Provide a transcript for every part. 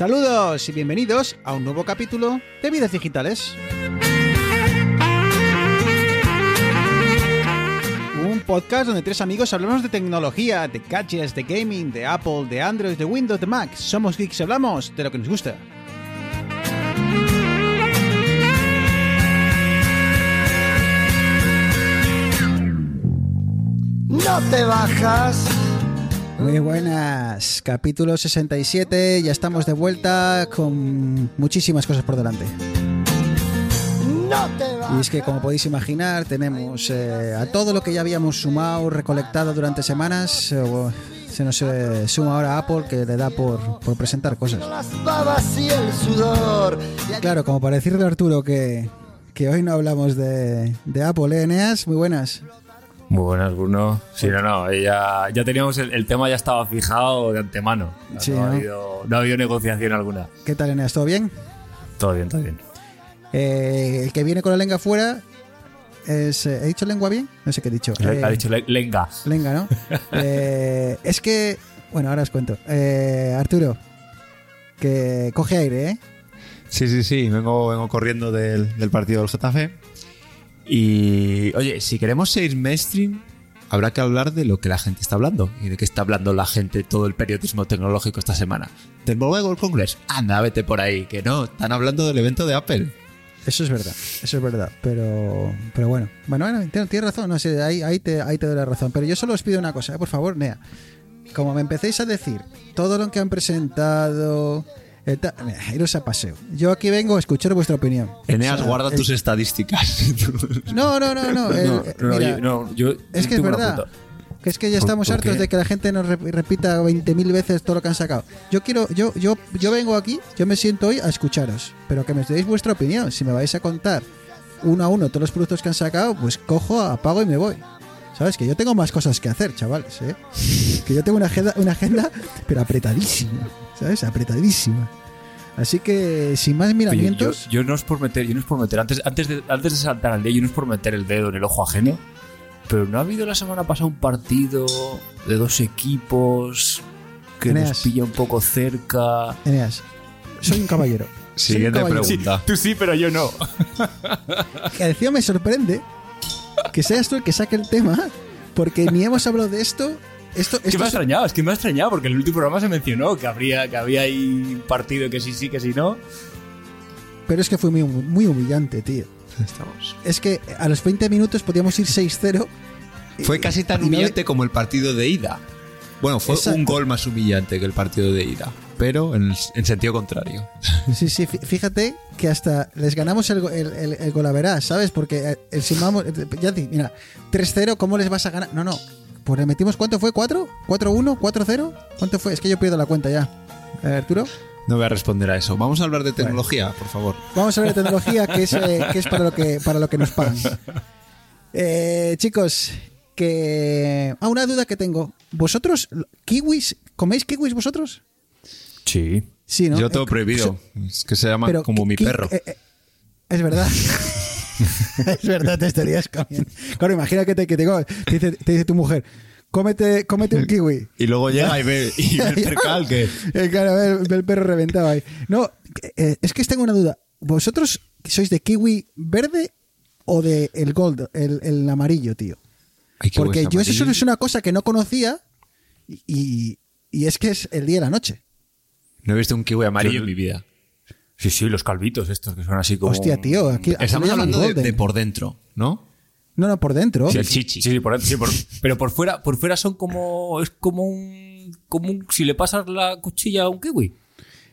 Saludos y bienvenidos a un nuevo capítulo de Vidas Digitales. Un podcast donde tres amigos hablamos de tecnología, de gadgets, de gaming, de Apple, de Android, de Windows, de Mac. Somos geeks y hablamos de lo que nos gusta. No te bajas. Muy buenas, capítulo 67, ya estamos de vuelta con muchísimas cosas por delante. Y es que como podéis imaginar, tenemos eh, a todo lo que ya habíamos sumado, recolectado durante semanas, eh, se nos eh, suma ahora Apple que le da por, por presentar cosas. Claro, como para decirle a Arturo que, que hoy no hablamos de, de Apple, ¿eh, Eneas? Muy buenas. Muy buenas, Bruno. Sí, no, no, ya, ya teníamos el, el tema ya estaba fijado de antemano. Sí, no, ha ¿no? habido, no ha habido negociación alguna. ¿Qué tal, Eneas? ¿Todo bien? Todo bien, todo bien. Eh, el que viene con la lengua fuera es... eh, ¿He dicho lengua bien? No sé qué he dicho. Eh, ha dicho le- Lenga. Lenga, ¿no? Eh, es que... Bueno, ahora os cuento. Eh, Arturo, que coge aire, ¿eh? Sí, sí, sí, vengo, vengo corriendo del, del partido del Getafe. Y, oye, si queremos seguir mainstream, habrá que hablar de lo que la gente está hablando. ¿Y de qué está hablando la gente, todo el periodismo tecnológico esta semana? ¿Del Mobile World Congress? Anda, vete por ahí, que no, están hablando del evento de Apple. Eso es verdad, eso es verdad, pero, pero bueno. Bueno, bueno, tienes, tienes razón, no sé, ahí, ahí, te, ahí te doy la razón. Pero yo solo os pido una cosa, ¿eh? por favor, Nea. Como me empecéis a decir todo lo que han presentado, mira, iros a paseo. Yo aquí vengo a escuchar vuestra opinión. Eneas, O sea, guarda el- tus estadísticas. No, no, no, no. el- No, eh, no, mira, yo, no, yo es que es verdad. Que es que ya ¿Por- estamos hartos qué? de que la gente nos rep- repita 20.000 veces todo lo que han sacado. Yo quiero, yo, yo, yo vengo aquí, yo me siento hoy a escucharos, pero que me deis vuestra opinión. Si me vais a contar uno a uno todos los productos que han sacado, pues cojo, apago y me voy. ¿Sabes? Que yo tengo más cosas que hacer, chavales, ¿eh? Que yo tengo una agenda, una agenda pero apretadísima, ¿sabes? Apretadísima. Así que, sin más Oye, yo, miramientos... yo no es por meter, yo no es por meter, antes, antes, de, antes de saltar al día, yo no es por meter el dedo en el ojo ajeno, pero ¿no ha habido la semana pasada un partido de dos equipos que Eneas. nos pilla un poco cerca? Eneas, soy un caballero. Un Siguiente caballero. pregunta. Tú sí, pero yo no. que encima me sorprende que seas tú el que saque el tema, porque ni hemos hablado de esto. Esto, Es que esto me ha es- extrañado, es que me ha extrañado porque en el último programa se mencionó que habría, que había ahí un partido que sí, sí, que sí, no. pero es que fue muy, muy humillante, tío. Estamos. Es que a los 20 minutos podíamos ir 6-0. Fue casi tan no- humillante como el partido de ida. Bueno, fue Exacto. un gol más humillante que el partido de ida, pero en, en sentido contrario. Sí, sí, fí- fíjate que hasta les ganamos el, el, el, el golaveras, ¿sabes? Porque eh, el Simamo, ya di, mira, 3-0, ¿cómo les vas a ganar? No, no. Pues le metimos, ¿cuánto fue? ¿4? ¿4-1? ¿4-0? ¿Cuánto fue? Es que yo pierdo la cuenta ya. Arturo. No voy a responder a eso. Vamos a hablar de tecnología, por favor. Vamos a ver de tecnología, que es, eh, que es para, lo que, para lo que nos pagan. Eh, chicos, que... Ah, una duda que tengo. ¿Vosotros, kiwis, coméis kiwis vosotros? Sí. Sí, ¿no? Yo todo Eh, prohibido. Es que se llama pero como mi perro. eh, eh, es verdad. es verdad, te estarías comiendo. Claro, imagina que te, que te, dice, te dice tu mujer, cómete, cómete un kiwi. Y luego llega y ve, y ve el percal que... Eh, claro, ve, ve el perro reventado ahí. No, eh, es que tengo una duda. ¿Vosotros sois de kiwi verde o de el gold, el, el amarillo, tío? Ay, Porque yo eso es una cosa que no conocía y, y- y es que es el día y la noche. No he visto un kiwi amarillo Yo- en mi vida. Sí, sí, los calvitos estos que son así como... Hostia, tío, aquí, aquí Estamos hablando de, por dentro, ¿no? No, no, por dentro. Sí, el chichi. Sí, sí, por, sí, por- pero por fuera, por fuera son como. Es como un. Como un. Si le pasas la cuchilla a un kiwi.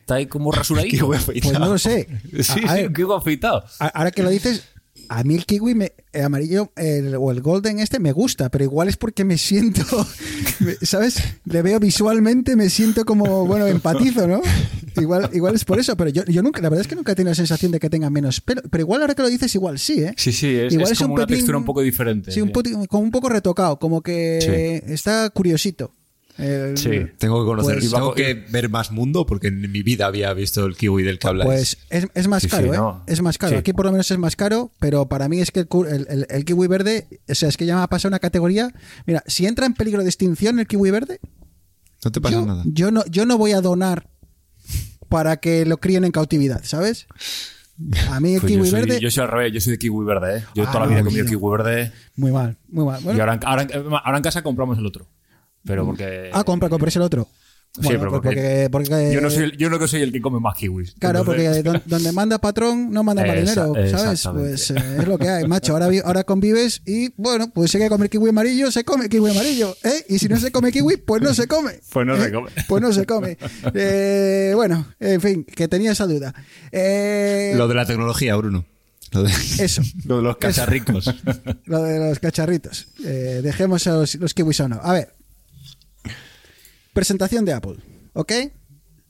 Está ahí como rasuradito. Pues no lo sé. Sí, A- a sí, ver, un kiwi afeitado. Ahora que lo dices, a mí el kiwi me- el amarillo el- o el golden este me gusta, pero igual es porque me siento, ¿sabes? Le veo visualmente, me siento como, bueno, empatizo, ¿no? Igual, igual es por eso, pero yo, yo nunca, la verdad es que nunca he tenido la sensación de que tenga menos pelo, pero igual ahora que lo dices, igual sí, ¿eh? Sí, sí, es, Igual es como una pelín- textura un poco diferente. Sí, un, como un poco retocado, como que Sí. está curiosito. El- Sí. Tengo que conocer, Pues- tengo que ver más mundo porque en mi vida había visto el kiwi del que habláis. Pues es, es más Sí, caro, sí, ¿eh? no. Es más caro. Sí. Aquí por lo menos es más caro, pero para mí es que el, kiwi verde, o sea, es que ya me ha pasado una categoría. Mira, si entra en peligro de extinción el kiwi verde, no te pasa yo, nada. yo no, yo no voy a donar para que lo críen en cautividad, ¿sabes? A mí el Pues kiwi yo, soy, verde, yo soy al revés, yo soy de kiwi verde, ¿eh? Yo Ah, toda la vida he comido kiwi verde muy mal, muy mal. Bueno, y ahora en casa compramos el otro. Pero porque... ah, compra, compres el otro. Sí, Bueno, pero pues porque porque, porque- yo, no soy, el- yo no que soy el que come más kiwis. Claro, porque Entonces- donde manda patrón no manda marinero, ¿sabes? Pues eh, es lo que hay, macho. Ahora, ahora convives y, bueno, pues si hay que comer kiwi amarillo, se come kiwi amarillo, ¿eh? Y si no se come kiwi, pues no se come. Pues no se ¿eh? come. Pues no se come. Eh, bueno, en fin, que tenía esa duda. Eh, Lo de la tecnología, Bruno. Lo de, Eso. lo de los cacharricos. Lo de los cacharritos. Eh, dejemos a los, los kiwis un lado. A ver. Presentación de Apple. ¿Ok?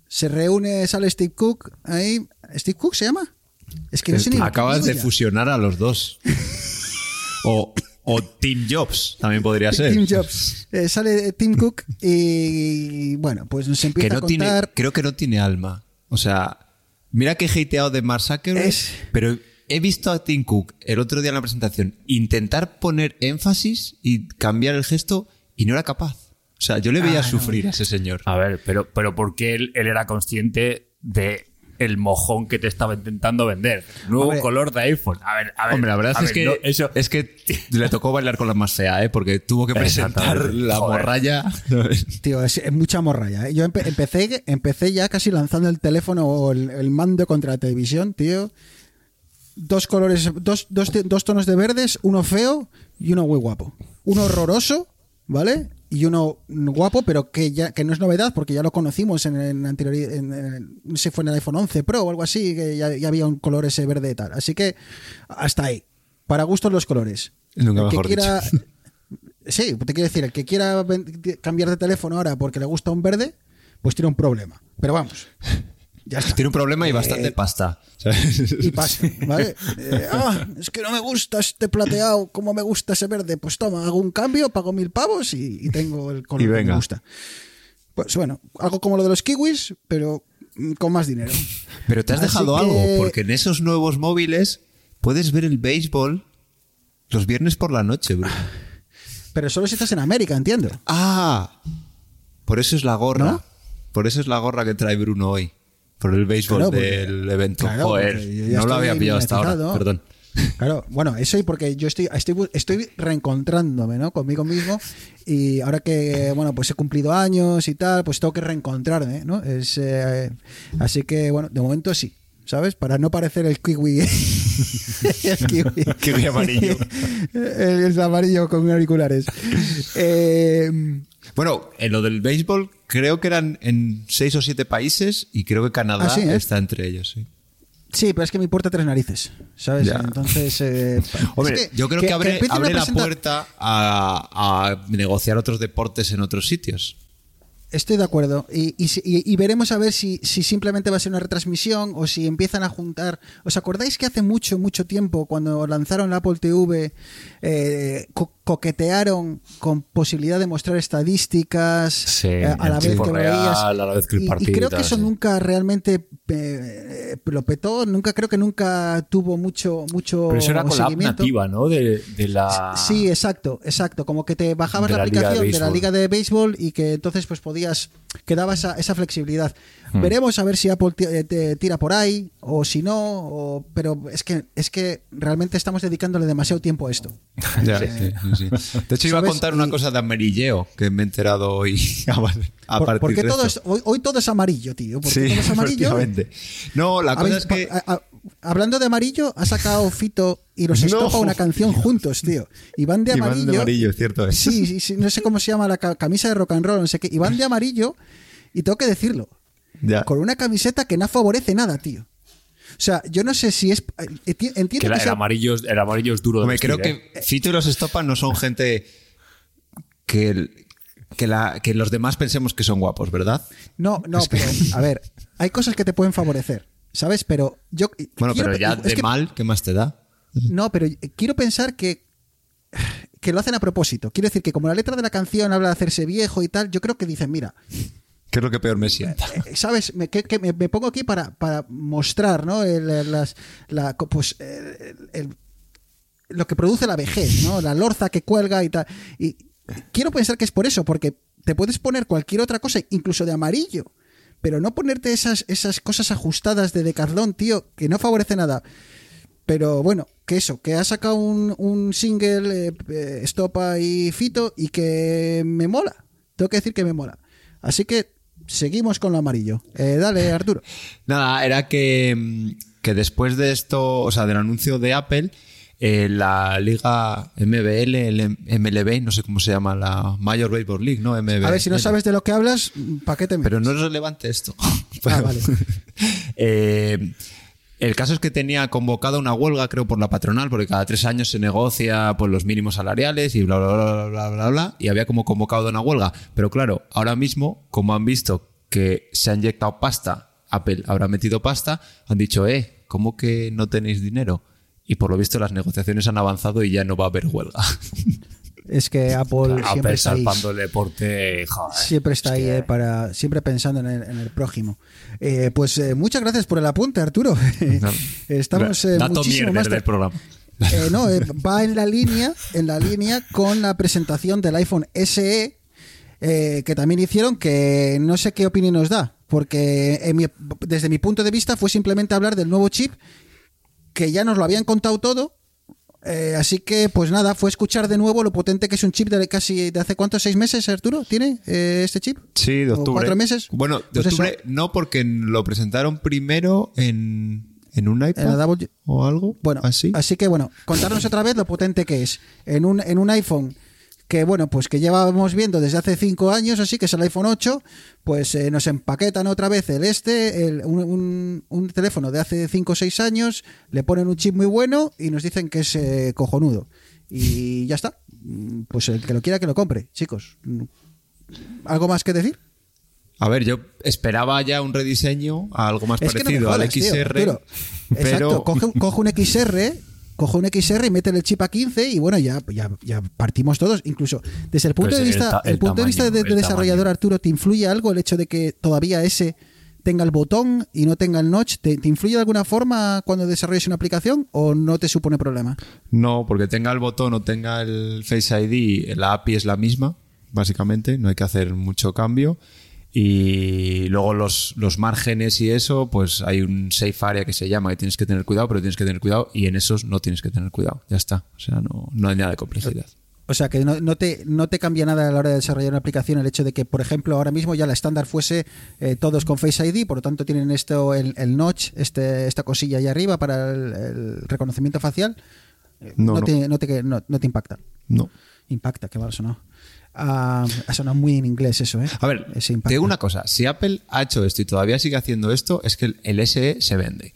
Se reúne, sale Steve Cook ahí. ¿Steve Cook se llama? Es que no sé ni lo que Acabas de fusionar a los dos. o, o Team Jobs, también podría ser. Tim Jobs. Eh, sale Tim Cook y, bueno, pues nos Que empieza no a tiene, contar. creo que no tiene alma. O sea, mira que he hateado de Mark Zuckerberg, Es- pero he visto a Tim Cook el otro día en la presentación intentar poner énfasis y cambiar el gesto y no era capaz. O sea, yo le veía Ah, no. sufrir a ese señor. A ver, pero, pero porque él, él era consciente de el mojón que te estaba intentando vender. Nuevo Hombre. color de iPhone. A ver, a ver. Hombre, la verdad es ver, que, no, eso, es que le tocó bailar con la más fea, ¿eh? porque tuvo que presentar la Joder. morralla. Tío, es, es mucha morralla. ¿eh? Yo empe- empecé, empecé ya casi lanzando el teléfono o el, el mando contra la televisión, tío. Dos colores, dos, dos, dos tonos de verdes, uno feo y uno muy guapo. Uno horroroso, ¿vale? Y uno guapo, pero que ya que no es novedad porque ya lo conocimos en, en anterior, en, en- no sé fue en el iPhone 11 Pro o algo así, que ya, ya había un color ese verde y tal. Así que hasta ahí. Para gustos los colores. Nunca El que quiera, Sí, te quiero decir, el que quiera cambiar de teléfono ahora porque le gusta un verde, pues tiene un problema. Pero vamos, ya está. Tiene un problema y Eh, bastante pasta. Eh, ah, es que no me gusta este plateado, como me gusta ese verde. Pues toma, hago un cambio, pago mil pavos y, y tengo el color Y que me gusta. Pues bueno, algo como lo de los kiwis, pero mm, con más dinero. Pero te has Así dejado que- algo, porque en esos nuevos móviles puedes ver el béisbol los viernes por la noche, Bruno. Pero solo si estás en América, entiendo. Ah, por eso es la gorra. ¿No? Por eso es la gorra que trae Bruno hoy. Por el béisbol Claro, porque- del evento. claro, Joder, no lo había pillado hasta ahora. Perdón. Claro, bueno, eso y porque yo estoy, estoy, estoy reencontrándome, ¿no? Conmigo mismo y ahora que, bueno, pues he cumplido años y tal, pues tengo que reencontrarme, ¿no? Es, eh, así que, bueno, de momento sí, ¿sabes? Para no parecer el kiwi. El kiwi. Kiwi amarillo. el, el amarillo con auriculares. Eh, Bueno, en lo del béisbol creo que eran en seis o siete países y creo que Canadá Ah, sí, ¿eh? está entre ellos. sí. sí, pero es que me importa tres narices, ¿sabes? Ya. Entonces, eh, Hombre, es yo creo que, abre, la puerta a, a negociar otros deportes en otros sitios. Estoy de acuerdo. Y, y veremos a ver si, si simplemente va a ser una retransmisión o si empiezan a juntar. ¿Os acordáis que hace mucho, mucho tiempo, cuando lanzaron la Apple TV, eh, coquetearon con posibilidad de mostrar estadísticas Sí, eh, a la vez que veías? a la vez que el Y- y, partido y creo que eso sí. nunca realmente eh, lo petó. Nunca creo que nunca tuvo mucho, mucho Pero eso era con la app seguimiento. nativa, ¿no? De, de la. Sí, exacto, exacto. Como que te bajabas la, la liga de aplicación de, la liga de béisbol y que entonces pues podías, que daba esa, esa flexibilidad. Hmm. Veremos a ver si Apple eh, te tira por ahí o si no, o- pero es que, es que realmente estamos dedicándole demasiado tiempo a esto. Ya, sí, sí, sí. De hecho, iba a contar una Y- cosa de amarilleo que me he enterado hoy. a Por- partir porque de todo esto. es, hoy, hoy todo es amarillo, tío. Porque Sí, todo es amarillo. No, la cosa es que. a- a- hablando de amarillo, ha sacado Fito y los No. estopa una canción juntos, tío. Y van de Y van de amarillo. amarillo, cierto es. Sí, sí, sí, no sé cómo se llama la ca- camisa de rock and roll, no sé qué. Y van de amarillo, y tengo que decirlo, Ya. con una camiseta que no favorece nada, tío. O sea, yo no sé si es. eh, Entiendo Que la- que el, sea- amarillo, es- el amarillo es duro de vestir, creo ¿eh? que Fito y los Estopa no son gente que, el- que, la, que los demás pensemos que son guapos, ¿verdad? No, no, pero a ver, hay cosas que te pueden favorecer, ¿sabes? Pero yo. Bueno, quiero pero pe- ya de que- mal, ¿qué más te da? No, pero quiero pensar que. Que lo hacen a propósito. Quiero decir que, como la letra de la canción habla de hacerse viejo y tal, yo creo que dicen, mira, ¿Qué es lo que peor me sienta? Eh, ¿Sabes? Me, que, que me, me pongo aquí para, para mostrar, ¿no? El, el- las, la, pues, el- el- lo que produce la vejez, ¿no? La lorza que cuelga y tal. Y quiero pensar que es por eso, porque te puedes poner cualquier otra cosa, incluso de amarillo, pero no ponerte esas, esas cosas ajustadas de Decathlon, tío, que no favorece nada. Pero bueno, que eso, que ha sacado un, un single eh, eh, Stopa y Fito y que me mola. Tengo que decir que me mola. Así que seguimos con lo amarillo. Eh, dale, Arturo. Nada, era que, mm, que después de esto, o sea, del anuncio de Apple, eh, la liga MBL, el MLB, no sé cómo se llama, la Major Baseball League, ¿no? MBL. A ver, si no sabes de lo que hablas, ¿para qué te metes? Pero no es relevante esto. Ah, vale. Eh, el caso es que tenía convocada una huelga, creo, por la patronal, porque cada tres años se negocia pues, los mínimos salariales y bla, bla, bla, bla, bla, bla, y había como convocado una huelga. Pero claro, ahora mismo, como han visto que se ha inyectado pasta, Apple habrá metido pasta, han dicho, eh, ¿cómo que no tenéis dinero? Y por lo visto las negociaciones han avanzado y ya no va a haber huelga. Es que Apple siempre Apple está ahí. el deporte, joder. Siempre está ahí que- eh, para siempre pensando en el, en el prójimo. Eh, pues eh, muchas gracias por el apunte, Arturo. Estamos eh, Dato muchísimo más del programa. No, va en la línea, en la línea con la presentación del iPhone SE que también hicieron, que no sé qué opinión nos da, porque en mi- desde mi punto de vista fue simplemente hablar del nuevo chip, que ya nos lo habían contado todo. eh, así que, pues nada, fue escuchar de nuevo lo potente que es un chip de casi de hace cuántos seis meses, Arturo, tiene eh, este chip. Sí, de ¿O octubre. cuatro meses? Bueno, de Pues octubre eso. no, porque lo presentaron primero en, en un iPad En o algo. Bueno, así. así que bueno, contarnos otra vez lo potente que es. En un, en un iPhone que bueno, pues que llevábamos viendo desde hace cinco años, así que es el iPhone 8, pues eh, nos empaquetan otra vez el este, el- un, un- un teléfono de hace cinco o seis años, le ponen un chip muy bueno y nos dicen que es eh, cojonudo. Y ya está. Mm, Pues el que lo quiera que lo compre, chicos. Mm, ¿Algo más que decir? A ver, yo esperaba ya un rediseño a algo más Es que no parecido jodas, al tío, XR. Arturo. pero Exacto, coge, un- coge un XR, coge un XR y métele el chip a 15 y bueno, ya, ya, ya partimos todos. Incluso desde el punto Pues de vista, ta- el el punto de vista de, desarrollador tamaño. Arturo, ¿te influye algo el hecho de que todavía ese tenga el botón y no tenga el notch? ¿Te, te influye de alguna forma cuando desarrolles una aplicación o no te supone problema? No, porque tenga el botón o tenga el Face ID, la API es la misma, básicamente, no hay que hacer mucho cambio. Y luego los, los márgenes y eso, pues hay un safe area que se llama que tienes que tener cuidado, pero tienes que tener cuidado y en esos no tienes que tener cuidado. Ya está. O sea, no, no hay nada de complejidad. O sea, que no, no te, no te cambia nada a la hora de desarrollar una aplicación el hecho de que, por ejemplo, ahora mismo ya la estándar fuese eh, todos con Face ID, por lo tanto tienen esto, el, el notch, este, esta cosilla ahí arriba para el, el reconocimiento facial. No, no, no. Te, no, te, no, no te impacta. No. Impacta, qué mal sonó. Ah, ha sonado muy en inglés eso, ¿eh? A ver, Ese te digo una cosa, si Apple ha hecho esto y todavía sigue haciendo esto, es que el, SE se vende.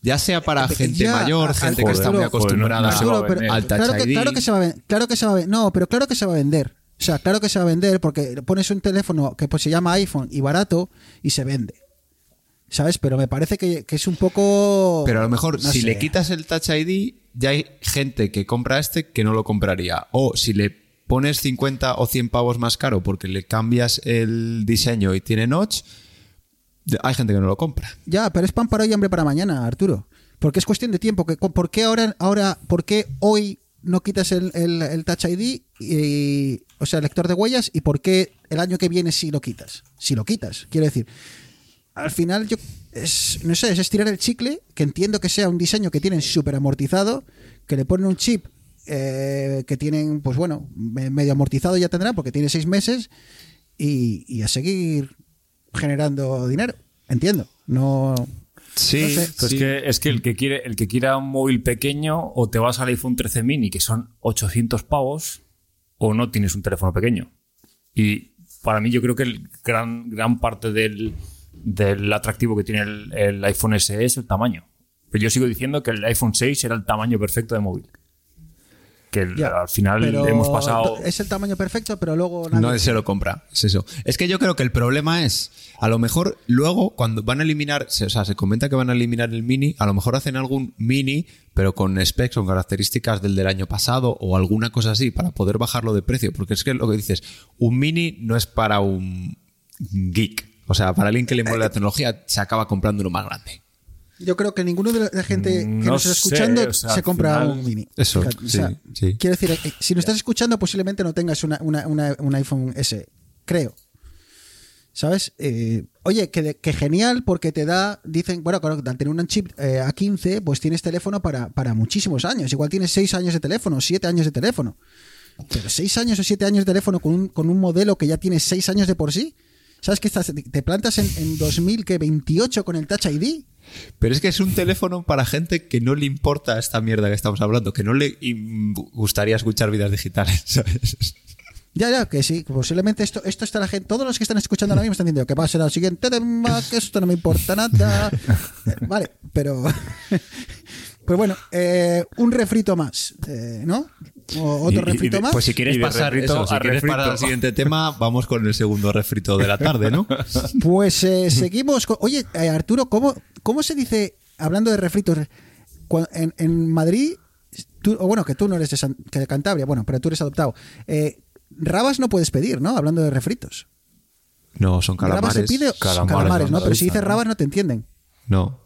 Ya sea para Eh, gente mayor, gente que está muy joder, no- acostumbrada no vender. al Touch claro, que, ID. claro que se va a ven- claro que se va a no, pero claro que se va a vender. O sea, claro que se va a vender porque pones un teléfono que pues se llama iPhone y barato y se vende. ¿Sabes? Pero me parece que, que es un poco. Pero a lo mejor, no si sé. le quitas el Touch ID, ya hay gente que compra este que no lo compraría. O si le pones 50 o 100 pavos más caro porque le cambias el diseño y tiene notch, hay gente que no lo compra. Ya, pero es pan para hoy y hambre para mañana, Arturo. Porque es cuestión de tiempo. ¿Por qué ahora, ahora, por qué hoy no quitas el, el- Touch ID, y, o sea, el lector de huellas, y por qué el año que viene sí lo quitas? Si lo quitas, quiero decir. Al final, yo, no sé, es estirar el chicle, que entiendo que sea un diseño que tienen súper amortizado, que le ponen un chip eh, que tienen, pues bueno, me- medio amortizado ya tendrá, porque tiene seis meses, y, y a seguir generando dinero. Entiendo. No. Sí, No sé. Pues que, es que el que quiere el que quiera un móvil pequeño o te vas al iPhone 13 mini que son 800 pavos o no tienes un teléfono pequeño. Y para mí yo creo que el gran, gran parte del, del atractivo que tiene el, el iPhone SE es el tamaño. Pero yo sigo diciendo que el iPhone 6 era el tamaño perfecto de móvil. Que al final hemos pasado... Es el tamaño perfecto, pero luego nadie- No se lo compra, es eso. Es que yo creo que el problema es, a lo mejor luego cuando van a eliminar, o sea, se comenta que van a eliminar el mini, a lo mejor hacen algún mini, pero con specs, con características del del año pasado o alguna cosa así para poder bajarlo de precio. Porque es que lo que dices, un mini no es para un geek. O sea, para alguien que le mole la tecnología, se acaba comprando uno más grande. Yo creo que ninguno de la gente que No nos está sé, escuchando o sea, se compra final- un mini. Eso, sí, sea, sí. Quiero decir, eh, si nos estás escuchando, posiblemente no tengas una, una- una- un iPhone S. Creo. ¿Sabes? Eh, oye, que, de- que genial porque te da, dicen, bueno, claro, al tener un chip eh, A15, pues tienes teléfono para, para muchísimos años. Igual tienes 6 años de teléfono, 7 años de teléfono. Pero 6 años o 7 años de teléfono con un, con un modelo que ya tiene 6 años de por sí. ¿Sabes que estás, te plantas en, en 2028 con el Touch ID? Pero es que es un teléfono para gente que no le importa esta mierda que estamos hablando, que no le gustaría escuchar vidas digitales, ¿sabes? Ya, ya, que sí, posiblemente esto, esto está la gente, todos los que están escuchando ahora mismo están diciendo que pase al siguiente tema, que esto no me importa nada. Vale, pero. Pues bueno, eh, un refrito más, eh, ¿no? O otro Y- y- y refrito más. Pues si quieres pasar refrito eso, si a quieres refrito. pasar al siguiente tema, vamos con el segundo refrito de la tarde, ¿no? Pues eh, seguimos con. Oye, eh, Arturo, ¿cómo, ¿cómo se dice, hablando de refritos, en, en Madrid, tú- o bueno, que tú no eres de, San- que de Cantabria, bueno, pero tú eres adoptado. eh, rabas no puedes pedir, ¿no? Hablando de refritos. No, son Rabas calamares. se pide Calamares, calamares, ¿no? Pero si dices rabas no te entienden. No.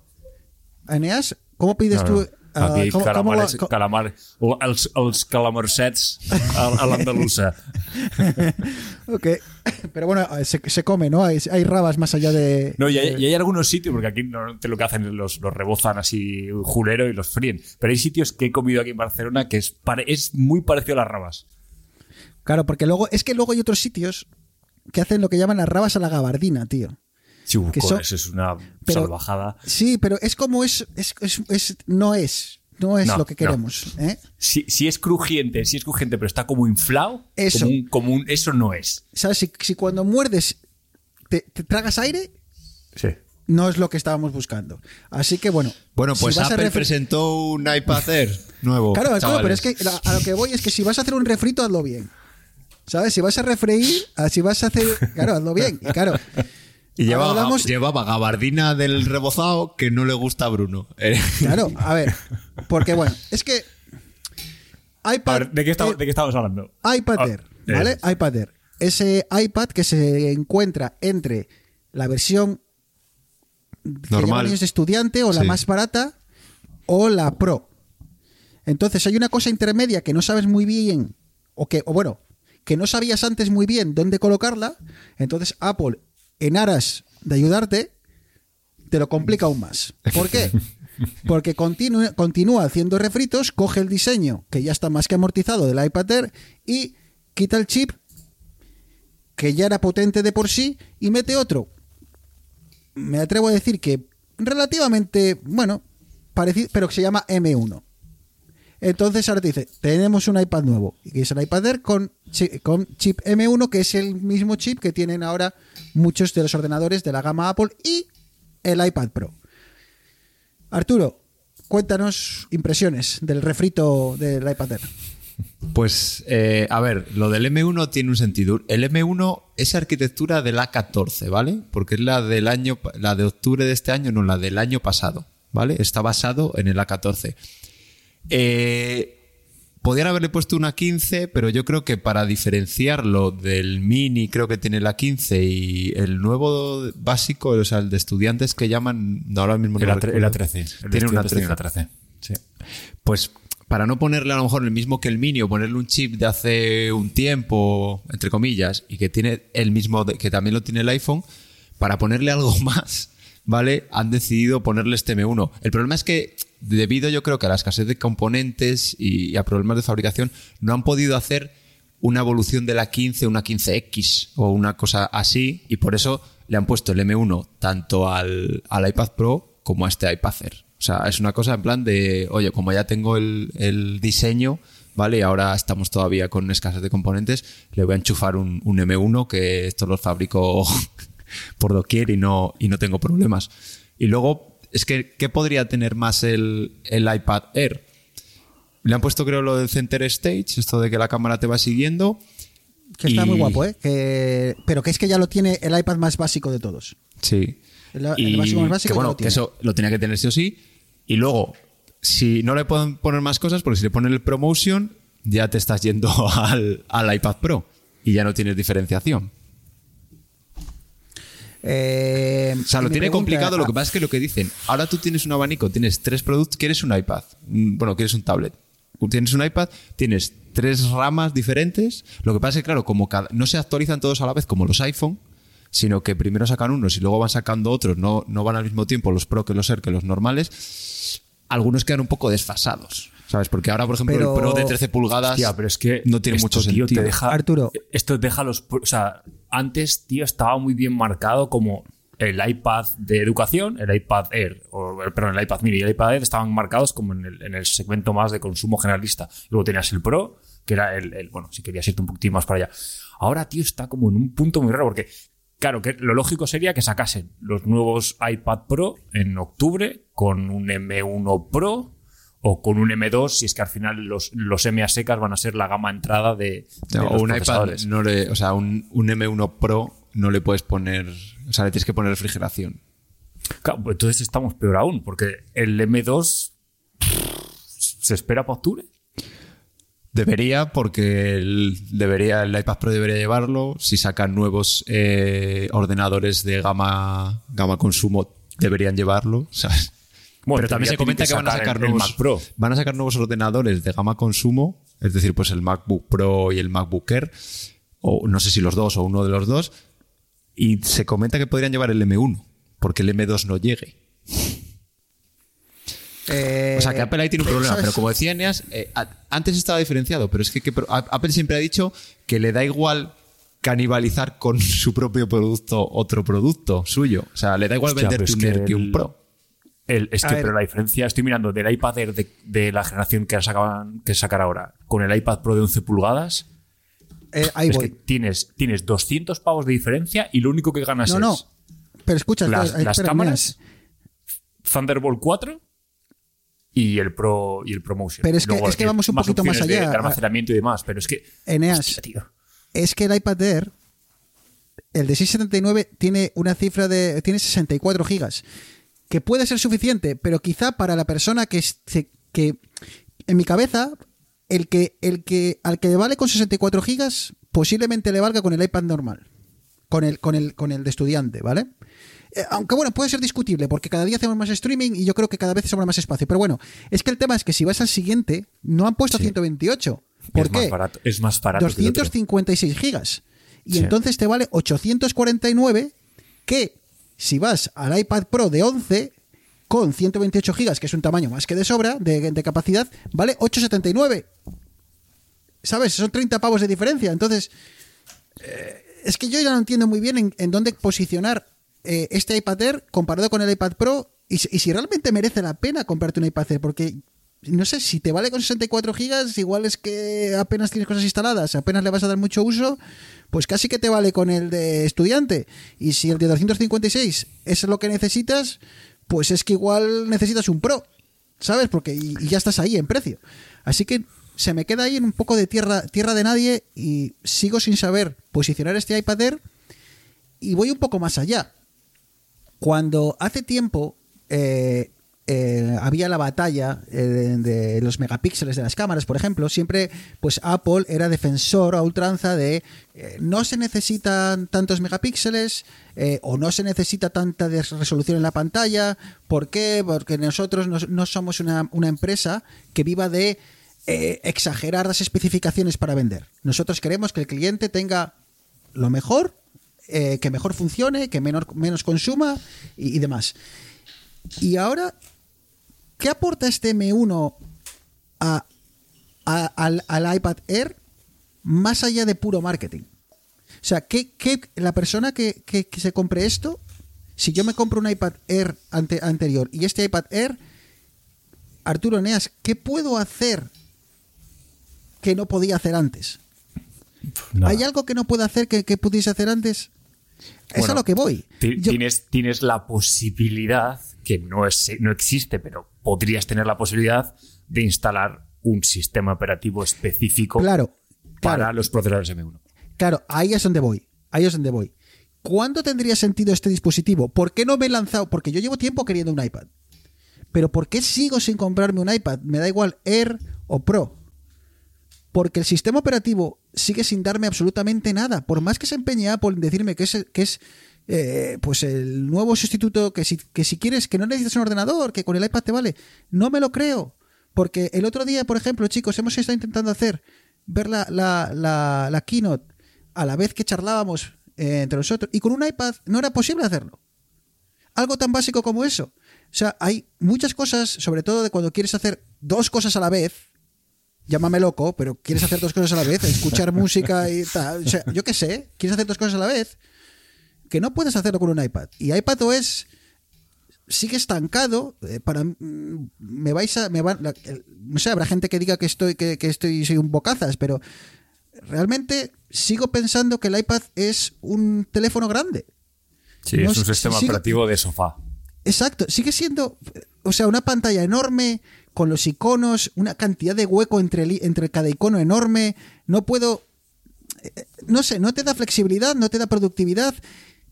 Eneas, ¿cómo pides No, tú? Ah, Aquí ¿cómo- cómo calamares, co- calamar, o els, els calamarsets a, a l'andalusa. ok. Pero bueno, eh, se, se come, ¿no? Hay, hay rabas más allá de. No, y hay, y hay algunos sitios, porque aquí normalmente lo que hacen los, los rebozan así julero y los fríen. Pero hay sitios que he comido aquí en Barcelona que es, pare- es muy parecido a las rabas. Claro, porque luego, es que luego hay otros sitios que hacen lo que llaman las rabas a la gabardina, tío. Sí, Que son- eso es una pero- salvajada. Sí, pero es como es, es, es- es- no es, no es No, lo que no. queremos, ¿eh? Si, si es crujiente, si es crujiente, pero está como inflado, Eso. Como, un, como un- eso no es. ¿Sabes? Si, si cuando muerdes te, te tragas aire, Sí. no es lo que estábamos buscando. Así que bueno. Bueno, si pues a Apple presentó un iPad Air nuevo. Claro, claro, pero es que la- a lo que voy es que si vas a hacer un refrito, hazlo bien. ¿Sabes? Si vas a refreír, ah, si vas a hacer. Claro, hazlo bien. Y claro. Y llevaba, hablamos- llevaba gabardina del rebozado que no le gusta a Bruno. Eh, Claro, a ver. Porque bueno, es que. iPad. A ver, ¿de qué, estamos, eh, ¿de qué estamos hablando? iPad Ah, Air, ¿vale? eh, iPad Air. Ese iPad que se encuentra entre la versión Normal. de estudiante o la Sí. más barata o la Pro. Entonces hay una cosa intermedia que no sabes muy bien o que o bueno, que no sabías antes muy bien dónde colocarla, entonces Apple en aras de ayudarte te lo complica aún más. ¿Por qué? Porque continúa, continúa haciendo refritos, coge el diseño que ya está más que amortizado del iPad Air y quita el chip que ya era potente de por sí y mete otro. Me atrevo a decir que relativamente, bueno, parecido, pero que se llama M1. Entonces ahora dice, tenemos un iPad nuevo, que es el iPad Air con, con chip M1, que es el mismo chip que tienen ahora muchos de los ordenadores de la gama Apple y el iPad Pro. Arturo, cuéntanos impresiones del refrito del iPad Air. Pues, eh, a ver, lo del M1 tiene un sentido. El M1 es arquitectura del A14, ¿vale? Porque es la del año, la de octubre de este año, no, la del año pasado, ¿vale? Está basado en el A14. Eh, podrían haberle puesto una 15, pero yo creo que para diferenciarlo del mini, creo que tiene la 15 y el nuevo básico, o sea, el de estudiantes que llaman, no, ahora mismo no El, el recuerdo. A13. El Tiene una estudiante 13. tiene una 13. Sí. Pues para no ponerle a lo mejor el mismo que el Mini o ponerle un chip de hace un tiempo, entre comillas, y que tiene el mismo, de- que también lo tiene el iPhone, para ponerle algo más, ¿vale? Han decidido ponerle este M1. El problema es que, debido yo creo que a la escasez de componentes y, a problemas de fabricación, no han podido hacer una evolución de la 15, una 15X o una cosa así, y por eso le han puesto el M1 tanto al, al iPad Pro como a este iPad Air. O sea, es una cosa en plan de, oye, como ya tengo el, el diseño, ¿vale? Y ahora estamos todavía con escasez de componentes, le voy a enchufar un, un M1 que esto lo fabrico por doquier y no, y no tengo problemas. Y luego, es que, ¿qué podría tener más el, el iPad Air? Le han puesto, creo, lo del Center Stage, esto de que la cámara te va siguiendo. Que está Y- muy guapo, ¿eh? Que- pero que es que ya lo tiene el iPad más básico de todos. Sí. El- el y básico más básico que bueno, lo que tiene. eso lo tenía que tener sí o sí. Y luego, si no le pueden poner más cosas, porque si le ponen el promotion, ya te estás yendo al, al iPad Pro y ya no tienes diferenciación. Eh, O sea, lo tiene pregunta- complicado. Lo que pasa es que lo que dicen, ahora tú tienes un abanico, tienes tres productos, quieres un iPad, mm, bueno, quieres un tablet. Tienes un iPad, tienes tres ramas diferentes. Lo que pasa es que, claro, como cada- no se actualizan todos a la vez como los iPhone, sino que primero sacan unos y luego van sacando otros, no, no van al mismo tiempo los Pro que los Air que los normales, algunos quedan un poco desfasados. ¿Sabes? Porque ahora, por ejemplo, Pero- el Pro de 13 pulgadas Hostia, pero es que no tiene esto, mucho tío, sentido. Te deja, Arturo. Esto deja los. O sea, antes, tío, estaba muy bien marcado como el iPad de educación, el iPad Air, o perdón, el iPad mini y el iPad Air estaban marcados como en el, en el segmento más de consumo generalista. Luego tenías el Pro, que era el, el- bueno, si querías irte un poquitín más para allá. Ahora, tío, está como en un punto muy raro, porque, claro, que lo lógico sería que sacasen los nuevos iPad Pro en octubre con un M1 Pro o con un M2, si es que al final los, los MA secas van a ser la gama entrada de, de No, los un iPad, procesadores. no le, o sea, un, un M1 Pro no le puedes poner, o sea, le tienes que poner refrigeración. Claro, pues entonces estamos peor aún, porque el M2 se espera para octubre. Debería, porque el, debería, el iPad Pro debería llevarlo. Si sacan nuevos eh, ordenadores de gama, gama consumo, deberían llevarlo. ¿sabes? Bueno, Pero también se comenta que, van a sacar nuevos, Mac Pro. van a sacar nuevos ordenadores de gama consumo, es decir, pues el MacBook Pro y el MacBook Air, o no sé si los dos o uno de los dos, y se comenta que podrían llevar el M1, porque el M2 no llegue. Eh, O sea, que Apple ahí tiene un problema, pero como decía Eneas, eh, antes estaba diferenciado, pero es que, Apple siempre ha dicho que le da igual canibalizar con su propio producto otro producto suyo. O sea, le da igual Hostia, venderte un que Air que un el- Pro. El- es que, pero la diferencia, estoy mirando del iPad Air de, de la generación que sacaban que sacar ahora con el iPad Pro de 11 pulgadas, Eh, ahí es voy. que tienes, tienes 200 pavos de diferencia y lo único que ganas No, es no. Pero escucha, las, espera, las cámaras, Thunderbolt 4 y el Pro y el ProMotion. Pero es que- Luego, es que vamos un poquito más de- allá. De, almacenamiento y demás, pero es que. Eneas. Hostia, tío. es que el iPad Air, el de 679, tiene una cifra de. tiene 64 gigas. Que puede ser suficiente, pero quizá para la persona que, se- que en mi cabeza, el que, el que al que le vale con 64 gigas, posiblemente le valga con el iPad normal. Con el, con el, con el de estudiante, ¿vale? Eh, aunque bueno, puede ser discutible, porque cada día hacemos más streaming y yo creo que cada vez sobra más espacio. Pero bueno, es que el tema es que si vas al siguiente, no han puesto Sí. 128. ¿Por es qué? Más barato, es más barato. que el otro. 256 gigas. Y Sí. entonces te vale 849 que si vas al iPad Pro de 11 con 128 gigas, que es un tamaño más que de sobra de, capacidad, vale 879. ¿Sabes? Son 30 pavos de diferencia. Entonces, eh, es que yo ya no entiendo muy bien en, dónde posicionar eh, este iPad Air comparado con el iPad Pro y, y si realmente merece la pena comprarte un iPad Air, porque no sé, si te vale con 64 gigas, igual es que apenas tienes cosas instaladas, apenas le vas a dar mucho uso, pues casi que te vale con el de estudiante. Y si el de 256 es lo que necesitas, pues es que igual necesitas un Pro, ¿sabes? Porque ya estás ahí en precio. Así que se me queda ahí en un poco de tierra, tierra de nadie y sigo sin saber posicionar este iPad Air y voy un poco más allá. Cuando hace tiempo eh, eh, había la batalla eh, de, los megapíxeles de las cámaras, por ejemplo, siempre pues Apple era defensor a ultranza de eh, no se necesitan tantos megapíxeles o no se necesita tanta resolución en la pantalla. ¿Por qué? Porque nosotros no, somos una, empresa que viva de exagerar las especificaciones para vender. Nosotros queremos que el cliente tenga lo mejor, que mejor funcione, que menor, menos consuma y demás. Y ahora, ¿qué aporta este M1 a- a- al, al iPad Air más allá de puro marketing? O sea, ¿qué, qué- la persona que, que- que se compre esto, si yo me compro un iPad Air ante- anterior y este iPad Air, Arturo Neas, ¿qué puedo hacer que no podía hacer antes? Nada. ¿Hay algo que no puedo hacer que, que pudiese hacer antes? es Bueno, a lo que voy. Yo- tienes, tienes la posibilidad, que no, es, no existe, pero podrías tener la posibilidad de instalar un sistema operativo específico Claro, para claro. los procesadores M1. Claro, ahí es donde voy. Ahí es donde voy. ¿Cuándo tendría sentido este dispositivo? ¿Por qué no me he lanzado? Porque yo llevo tiempo queriendo un iPad. Pero ¿por qué sigo sin comprarme un iPad? Me da igual Air o Pro. Porque el sistema operativo sigue sin darme absolutamente nada. Por más que se empeñe Apple en decirme que es, que es eh, pues el nuevo sustituto, que si, que si quieres, que no necesitas un ordenador, que con el iPad te vale. No me lo creo. Porque el otro día, por ejemplo, chicos, hemos estado intentando hacer, ver la, la, la, la keynote a la vez que charlábamos eh, entre nosotros. Y con un iPad no era posible hacerlo. Algo tan básico como eso. O sea, hay muchas cosas, sobre todo de cuando quieres hacer dos cosas a la vez. Llámame loco, pero quieres hacer dos cosas a la vez, escuchar música y tal. O sea, yo qué sé, quieres hacer dos cosas a la vez, que no puedes hacerlo con un iPad. Y iPadOS sigue estancado. eh, para me vais a. Me van- la- el- no sé, habrá gente que diga que estoy, que, que estoy soy un bocazas, pero realmente sigo pensando que el iPad es un teléfono grande. Sí, No es un sistema operativo de sofá. Exacto, sigue siendo, o sea, una pantalla enorme con los iconos, una cantidad de hueco entre, entre cada icono enorme. No puedo, eh, no sé, no te da flexibilidad, no te da productividad.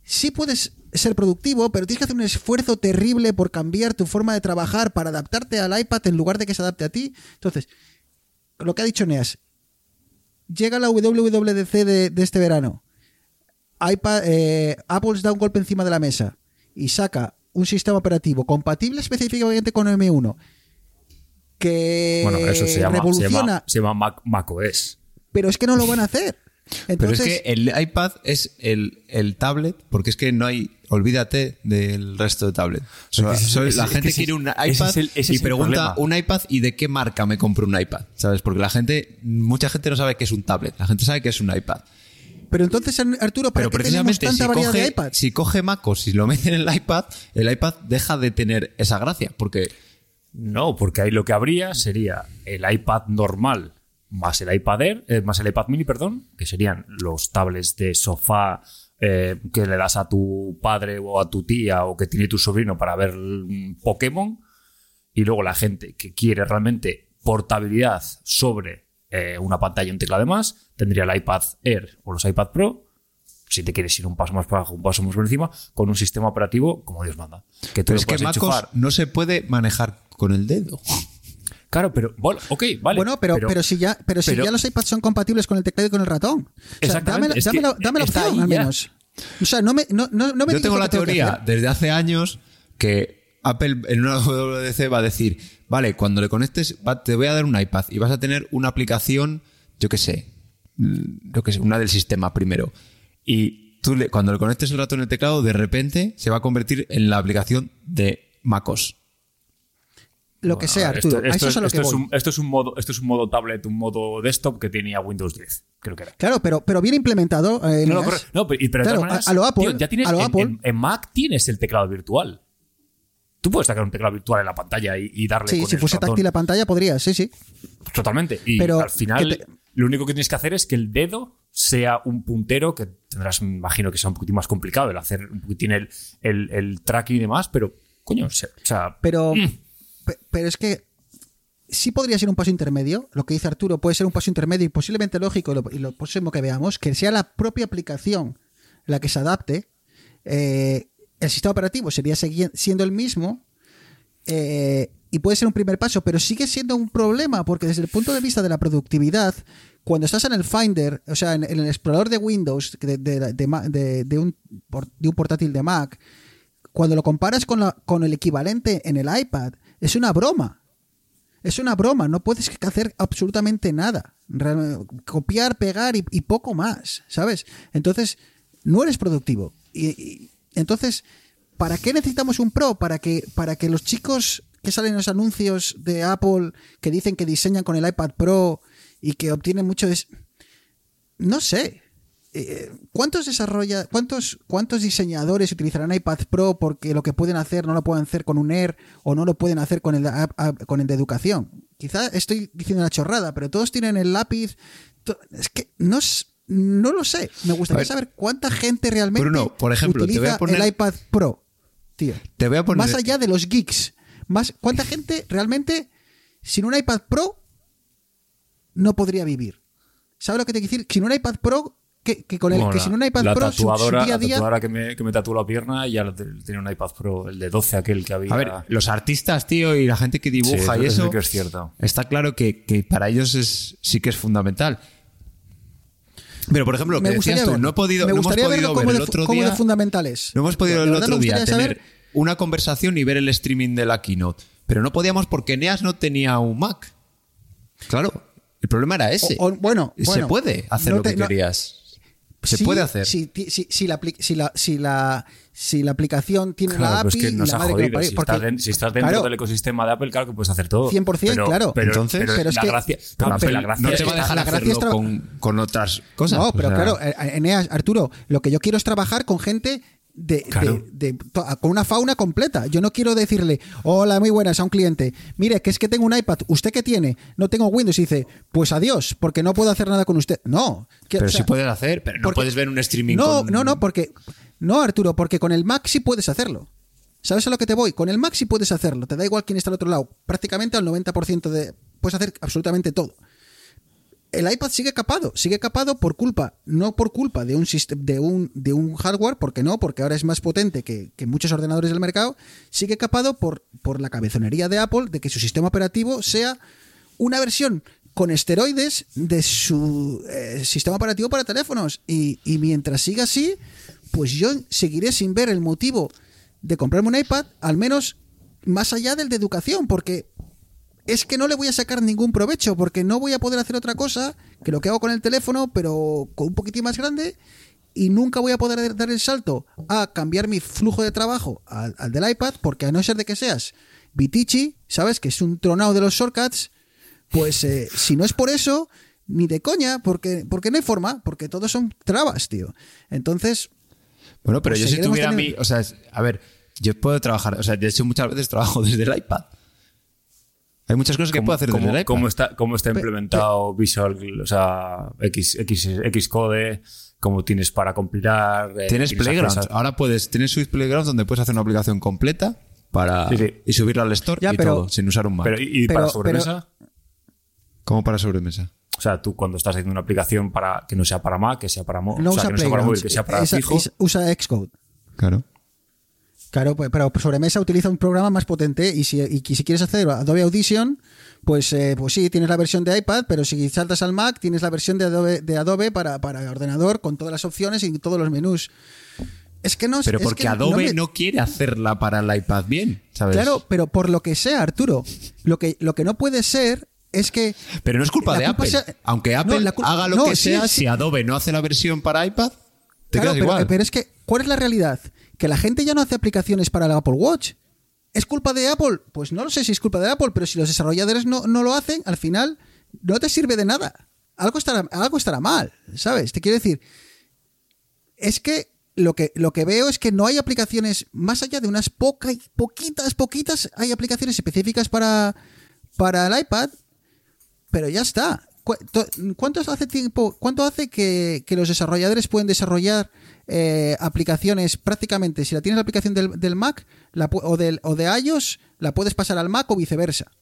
Sí puedes ser productivo, pero tienes que hacer un esfuerzo terrible por cambiar tu forma de trabajar para adaptarte al iPad en lugar de que se adapte a ti. Entonces, lo que ha dicho Neas, llega la WWDC de, de este verano. iPad, eh, Apple da un golpe encima de la mesa y saca un sistema operativo compatible específicamente con M1 que Bueno, eso se llama, se revoluciona, llama, se llama Mac, macOS. pero es que no lo van a hacer. Pero es que el iPad es el, el tablet, porque es que no hay. Olvídate del resto de tablet. O sea, es- la es gente quiere un ese iPad es el- ese y pregunta un iPad y de qué marca me compro un iPad, ¿sabes? Porque la gente, mucha gente no sabe que es un tablet, la gente sabe que es un iPad. pero entonces Arturo, ¿para Pero qué tenemos precisamente tanta si variedad de coge, iPads? si coge MacOS y lo mete en el iPad, el iPad deja de tener esa gracia, porque No, porque ahí lo que habría sería el iPad normal más el iPad Air, eh, más el iPad Mini, perdón, que serían los tablets de sofá eh, que le das a tu padre o a tu tía o que tiene tu sobrino para ver mm, Pokémon. Y luego la gente que quiere realmente portabilidad sobre eh, una pantalla y un teclado de más, tendría el iPad Air o los iPad Pro. Si te quieres ir un paso más para abajo, un paso más por encima, con un sistema operativo como Dios manda. Que tú pero es que MacOS no se puede manejar con el dedo. Claro, pero bueno, ok, vale. bueno, pero, pero, si ya, pero si pero- ya los iPads son compatibles con el teclado y con el ratón. O sea, dame, la- es dame que la, dame la está opción, al ya. menos. O sea, no me, no, no, no me Yo tengo la tengo teoría desde hace años que Apple en una WWDC va a decir, vale, cuando le conectes, va- te voy a dar un iPad y vas a tener una aplicación, yo qué sé, yo qué sé, una del sistema primero. Y tú le- cuando le conectes el ratón y el teclado, de repente se va a convertir en la aplicación de MacOS. Lo que sea, Arturo. Esto, a esto eso es, es a lo esto que es voy. un, esto es un modo, esto es un modo tablet, un modo desktop que tenía Windows 10, creo que era. Claro, pero, pero bien implementado. eh, No, no, correcto. No, pero, pero Claro, maneras, a- a lo Apple, tío, ya tienes a lo en, Apple. en- en Mac tienes el teclado virtual. Tú puedes sacar un teclado virtual en la pantalla y, y darle Sí, con si el fuese ratón. táctil la pantalla, podría, sí, sí. Totalmente. Y Pero al final, te- lo único que tienes que hacer es que el dedo sea un puntero que tendrás, me imagino que sea un poquitín más complicado el hacer un poquitín el, el, el tracking y demás, pero coño, o sea, o sea, Pero, Mm. Pe- pero es que sí podría ser un paso intermedio. Lo que dice Arturo puede ser un paso intermedio y posiblemente lógico, y lo, y próximo que veamos, que sea la propia aplicación la que se adapte. Eh, el sistema operativo sería siendo el mismo. eh, y puede ser un primer paso, pero sigue siendo un problema porque desde el punto de vista de la productividad, cuando estás en el Finder, o sea, en, el explorador de Windows, de, de- de un, de un portátil de Mac, cuando lo comparas con, la- con el equivalente en el iPad, es una broma. Es una broma, no puedes hacer absolutamente nada. Copiar, pegar y, poco más, ¿sabes? Entonces, no eres productivo. Y, entonces, ¿para qué necesitamos un Pro? Para que, para que los chicos que salen en los anuncios de Apple que dicen que diseñan con el iPad Pro y que obtienen mucho... des- No sé. Eh, ¿Cuántos desarrolla, cuántos, cuántos diseñadores utilizarán iPad Pro porque lo que pueden hacer no lo pueden hacer con un Air o no lo pueden hacer con el, con el de educación? Quizá estoy diciendo una chorrada, pero todos tienen el lápiz. to- Es que no, s- no lo sé. Me gustaría saber cuánta gente realmente Bruno, por ejemplo, te voy utiliza a poner- el iPad Pro. Tío. Te voy a poner- Más allá de los geeks. Más, ¿Cuánta gente realmente sin un iPad Pro no podría vivir? ¿Sabes lo que te quiero decir? Sin un iPad Pro, que, que con el, Bueno, que sin un iPad la Pro su- su, tatuadora, día a la tatuadora que me, que me tatuó la pierna ya tenía un iPad Pro, el de 12 aquel que había. A ver, los artistas, tío, y la gente que Sí, dibuja y eso eso, sí que es cierto. está claro que, que para ellos es, sí que es fundamental. Pero, por ejemplo, lo que me gustaría decías tú, no, he podido, me no hemos podido ver el otro de día... fundamental es. No hemos podido el otro día tener saber- una conversación y ver el streaming de la keynote. Pero no podíamos porque Neas no tenía un Mac. Claro, el problema era ese. O- o- bueno, Se bueno, puede hacer no lo te- que no- querías. Se Sí, puede hacer. Si, ti- si, si la, si, la, si, la, si la aplicación tiene Claro, la pues API que y nos la ha madre que lo jodido. parió, Si, porque- estás, den- si estás dentro claro, del ecosistema de Apple, claro que puedes hacer todo. 100%, claro. Pero, Entonces- pero, Pero es la que- gracia, Pero claro, la gracia no es te va a que- dejar hacerlo es con, con otras cosas. No, pero O sea, claro, eh, Eneas, Arturo, lo que yo quiero es trabajar con gente de, Claro. de- de- con una fauna completa. Yo no quiero decirle, hola, muy buenas a un cliente. Mire, que es que tengo un iPad. ¿Usted qué tiene? No tengo Windows. Y dice, pues adiós, porque no puedo hacer nada con usted. No. que- Pero o sea, sí puedes hacer, pero no porque- puedes ver un streaming No, con- no, no, porque. No, Arturo, porque con el Mac sí puedes hacerlo. ¿Sabes a lo que te voy? Con el Mac sí puedes hacerlo. Te da igual quién está al otro lado. Prácticamente al 90% de. Puedes hacer absolutamente todo. El iPad sigue capado, sigue capado por culpa, no por culpa de un, de un, de un hardware, porque no, porque ahora es más potente que, que muchos ordenadores del mercado, sigue capado por, por la cabezonería de Apple de que su sistema operativo sea una versión con esteroides de su eh, sistema operativo para teléfonos. Y, y mientras siga así, pues yo seguiré sin ver el motivo de comprarme un iPad, al menos más allá del de educación, porque es que no le voy a sacar ningún provecho, porque no voy a poder hacer otra cosa que lo que hago con el teléfono, pero con un poquitín más grande, y nunca voy a poder dar el salto a cambiar mi flujo de trabajo al, al del iPad, porque a no ser de que seas Vitici, ¿sabes? Que es un tronado de los shortcuts, pues eh, si no es por eso, ni de coña, porque, porque no hay forma, porque todos son trabas, tío. Entonces, Bueno, pero Pues yo si tuviera teniendo- mi. O sea, a ver, yo puedo trabajar. O sea, de hecho, muchas veces trabajo desde el iPad. Hay muchas cosas que ¿Cómo, puedo hacer desde el iPad. cómo está, cómo está implementado Visual, o sea, X, X, Xcode, cómo tienes para compilar. eh, Tienes Playgrounds. acceso a- Ahora puedes. Tienes Swift Playgrounds donde puedes hacer una aplicación completa para Sí, sí. y subirla al store Ya, y pero- todo, sin usar un Mac. Pero, ¿y, y Pero- para sobremesa? ¿Cómo para sobremesa? O sea, tú cuando estás haciendo una aplicación para que no sea para Mac, que sea para no o sea, usa que no sea para móvil, que sea para esa- fijo. es- usa Xcode. Claro. Claro, pues, pero sobre mesa utiliza un programa más potente y si, y si quieres hacer Adobe Audition, pues, eh, pues sí, tienes la versión de iPad, pero si saltas al Mac, tienes la versión de Adobe, de Adobe para, para ordenador con todas las opciones y todos los menús. Es que no Pero es porque que Adobe me- no quiere hacerla para el iPad bien, ¿sabes? Claro, pero por lo que sea, Arturo, lo que, lo que no puede ser es que. Pero no es culpa de culpa Apple. sea- Aunque Apple haga lo no, que sí, sea, sí. si Adobe no hace la versión para iPad, te Claro, quedas pero, igual. pero es que, ¿cuál es la realidad? Que la gente ya no hace aplicaciones para el Apple Watch. ¿Es culpa de Apple? Pues no lo sé si es culpa de Apple, pero si los desarrolladores no, no lo hacen, al final no te sirve de nada. Algo estará, algo estará mal, ¿sabes? Te quiero decir, es que lo que, lo que veo es que no hay aplicaciones, más allá de unas pocas, poquitas, poquitas, hay aplicaciones específicas para, para el iPad, pero ya está. ¿Cu- to- ¿Cuánto hace tiempo, cuánto hace que, los desarrolladores pueden desarrollar eh, aplicaciones prácticamente? Si la tienes la aplicación del, Mac o, del, o de iOS, la puedes pasar al Mac o viceversa.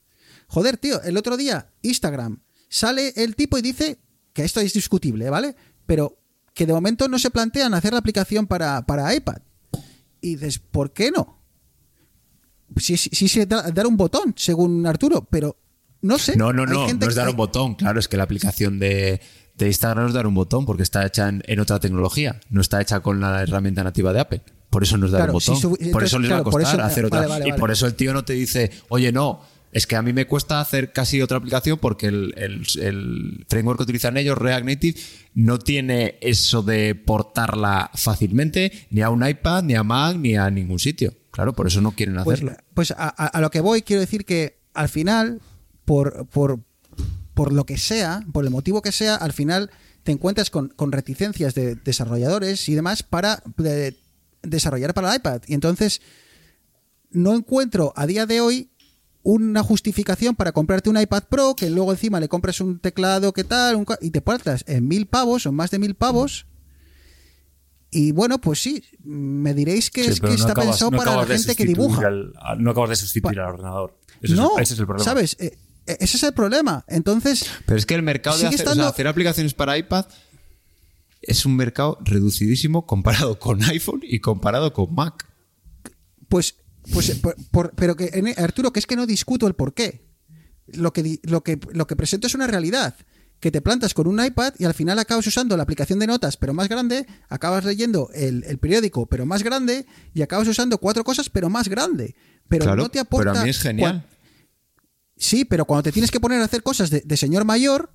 Joder, tío, el otro día, Instagram, sale el tipo y dice que esto es discutible, ¿vale? Pero que de momento no se plantean hacer la aplicación para, iPad. Y dices, ¿por qué no? Sí, sí, sí, sí, da- dar un botón, según Arturo, pero no sé. No, no, no, no es dar un botón. Claro, es que la aplicación de, de Instagram es dar un botón porque está hecha en, en otra tecnología. No está hecha con la herramienta nativa de Apple. Por eso no es dar Claro, un si botón. por eso les va a costar eso- hacer otra. vale, vale, y vale. por eso el tío no te dice, oye, no, es que a mí me cuesta hacer casi otra aplicación porque el, el- el framework que utilizan ellos, React Native, no tiene eso de portarla fácilmente ni a un iPad, ni a Mac, ni a ningún sitio. Claro, por eso no quieren Pues, hacerlo. pues a, a- a lo que voy, quiero decir que al final, por, por, por lo que sea, por el motivo que sea, al final te encuentras con, con reticencias de desarrolladores y demás para de- desarrollar para el iPad. Y entonces no encuentro a día de hoy una justificación para comprarte un iPad Pro, que luego encima le compras un teclado, que tal, un y te partas en mil pavos o más de mil pavos. Y bueno, pues sí, me diréis que, Sí, es, que no está acabas- pensado no para la gente que dibuja. al- no acabas de sustituir Pa- al ordenador. Ese, no, es, ese es el problema. ¿sabes? Eh, ese es el problema. Entonces, Pero es que el mercado de hacer, o sea, estando- hacer aplicaciones para iPad es un mercado reducidísimo comparado con iPhone y comparado con Mac. pues, pues eh, por- por- pero que Arturo, que es que no discuto el por qué. Lo que, lo, que, lo que presento es una realidad. Que te plantas con un iPad y al final acabas usando la aplicación de notas, pero más grande, acabas leyendo el, el periódico, pero más grande, y acabas usando cuatro cosas, pero más grande. Pero claro, no te aporta. pero a mí es genial. Sí, pero cuando te tienes que poner a hacer cosas de, de señor mayor,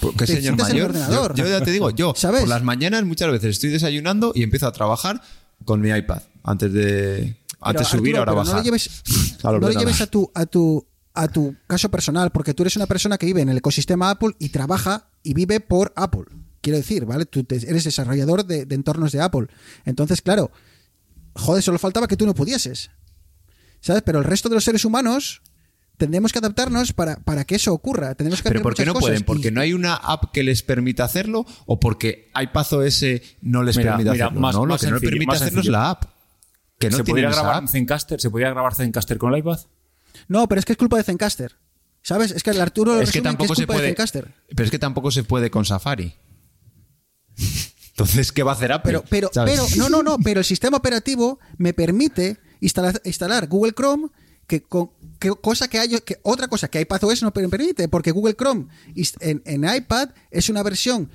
Porque Te señor sientas en el mayor. ordenador. Yo, yo ya te digo, yo ¿Sabes? por las mañanas muchas veces estoy desayunando y empiezo a trabajar con mi iPad antes de antes Pero, subir, Arturo, ahora bajar. No lleves, ordenador. lleves a tu, a tu a tu caso personal, porque tú eres una persona que vive en el ecosistema Apple y trabaja y vive por Apple. Quiero decir, ¿vale? Tú te- eres desarrollador de, de entornos de Apple. Entonces, claro, joder, solo faltaba que tú no pudieses. ¿Sabes? Pero el resto de los seres humanos tendremos que adaptarnos para, para que eso ocurra. Tenemos que Pero hacer ¿por qué no cosas pueden? y- ¿Porque no hay una app que les permita hacerlo? ¿O porque iPadOS no les Mira, permite mira, hacerlo? más- no, lo que no le sencillo, permite hacerlo es sencillo. la app. Que no ¿Se podría grabar app. en Zencaster? ¿Se podría grabar Zencaster con el iPad? No, pero es que es culpa de Zencaster. ¿Sabes? Es que el Arturo lo Es que tampoco es se culpa de puede. Zencaster. Pero es que tampoco se puede con Safari. Entonces, ¿qué va a hacer Apple? Pero, pero, ¿Sabes? pero, no, no, no, pero el sistema operativo me permite instalar, instalar Google Chrome, que, que cosa que hay, que otra cosa que iPadOS no permite, porque Google Chrome en, en iPad es una versión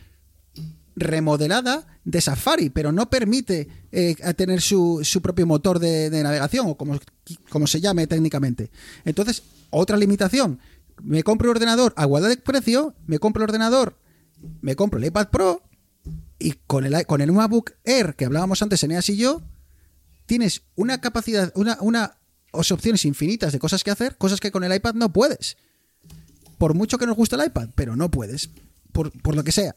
remodelada de Safari, pero no permite eh, tener su, su propio motor de, navegación, o como, como se llame técnicamente. Entonces, otra limitación. Me compro un ordenador a igualdad de precio, me compro el ordenador, me compro el iPad Pro, y con el, con el MacBook Air que hablábamos antes, Eneas y yo, tienes una capacidad, una, una opciones infinitas de cosas que hacer, cosas que con el iPad no puedes. Por mucho que nos guste el iPad, pero no puedes. Por, por lo que sea.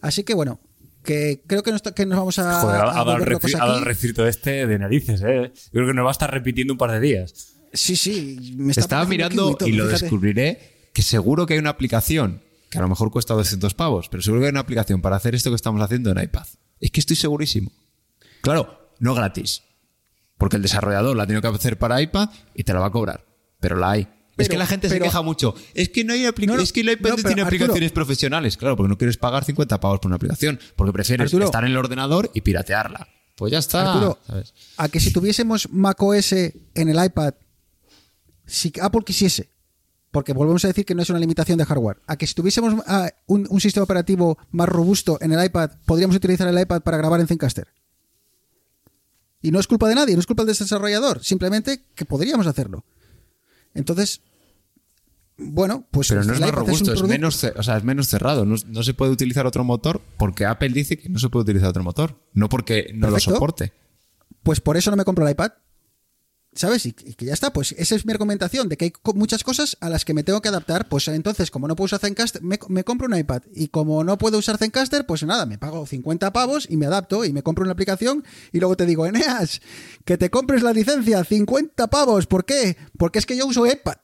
Así que bueno, que creo que nos, que nos vamos a, Joder, a refri- dado el aquí. refrito este de narices, ¿eh? Yo creo que nos va a estar repitiendo un par de días. Sí, sí. Me está Estaba mirando todo, y lo fíjate. descubriré que seguro que hay una aplicación que a lo mejor cuesta 200 pavos, pero seguro que hay una aplicación para hacer esto que estamos haciendo en iPad. Es que estoy segurísimo. Claro, no gratis. Porque el desarrollador la ha tenido que hacer para iPad y te la va a cobrar. Pero la hay. es que la gente se queja mucho. Es que no hay aplicaciones. No, es que el iPad no, no pero, tiene Arturo- aplicaciones profesionales. Claro, porque no quieres pagar 50 pavos por una aplicación. Porque prefieres Arturo- estar en el ordenador y piratearla. Pues ya está. Arturo, ¿sabes? a que si tuviésemos macOS en el iPad, si Apple quisiese, porque volvemos a decir que no es una limitación de hardware, a que si tuviésemos ah, un, un sistema operativo más robusto en el iPad, podríamos utilizar el iPad para grabar en Zencaster. Y no es culpa de nadie, no es culpa del desarrollador, simplemente que podríamos hacerlo. Entonces, bueno, pues Pero no es más robusto, es, menos, o sea, es menos cerrado. No, no se puede utilizar otro motor porque Apple dice que no se puede utilizar otro motor. No porque no Perfecto. lo soporte. pues por eso no me compro el iPad. ¿Sabes? Y, que ya está, pues esa es mi argumentación, de que hay muchas cosas a las que me tengo que adaptar, pues entonces, como no puedo usar Zencaster, me, compro un iPad. Y como no puedo usar Zencaster, pues nada, me pago 50 pavos y me adapto y me compro una aplicación y luego te digo, Eneas, que te compres la licencia, 50 pavos. ¿Por qué? Porque es que yo uso iPad.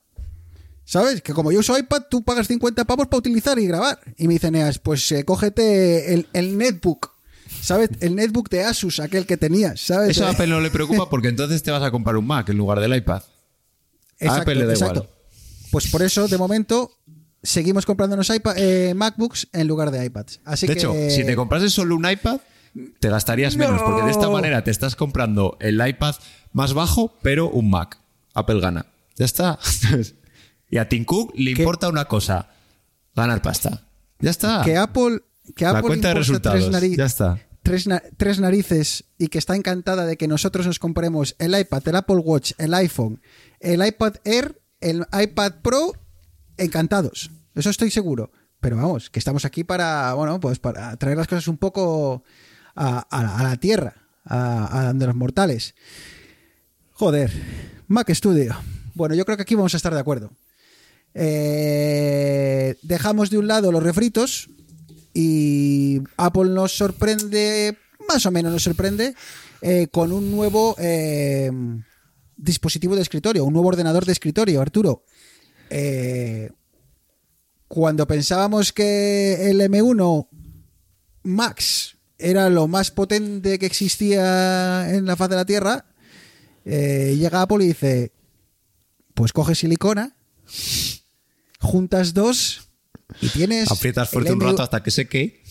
¿Sabes? Que como yo uso iPad, tú pagas 50 pavos para utilizar y grabar. Y me dice Eneas, pues eh, cógete el netbook. ¿Sabes? El netbook de Asus, aquel que tenías, ¿sabes? Eso a Apple no le preocupa porque entonces te vas a comprar un Mac en lugar del iPad. A Apple le da igual. Pues por eso, de momento, seguimos comprándonos iPad, eh, MacBooks en lugar de iPads. Así De que, hecho, si te comprases solo un iPad, te gastarías menos porque de esta manera te estás comprando el iPad más bajo, pero un Mac. Apple gana. Ya está. y a Tim Cook le ¿Qué? importa una cosa: ganar pasta. Ya está. que Apple, que La Apple cuenta de resultados. Ya está. Tres tres narices y que está encantada de que nosotros nos compremos el iPad, el Apple Watch, el iPhone, el iPad Air, el iPad Pro, encantados. Eso estoy seguro. Pero vamos, que estamos aquí para, bueno, pues para traer las cosas un poco a, a- la tierra, a, a de los mortales. Joder, Mac Studio. Bueno, yo creo que aquí vamos a estar de acuerdo. Eh, dejamos de un lado los refritos y Apple nos sorprende, más o menos nos sorprende, eh, con un nuevo eh, dispositivo de escritorio, un nuevo ordenador de escritorio, Arturo. Eh, cuando pensábamos que el M1 Max era lo más potente que existía en la faz de la Tierra, llega Apple y dice, pues coge silicona, juntas dos y tienes... Aprietas fuerte un M1 rato hasta que seque.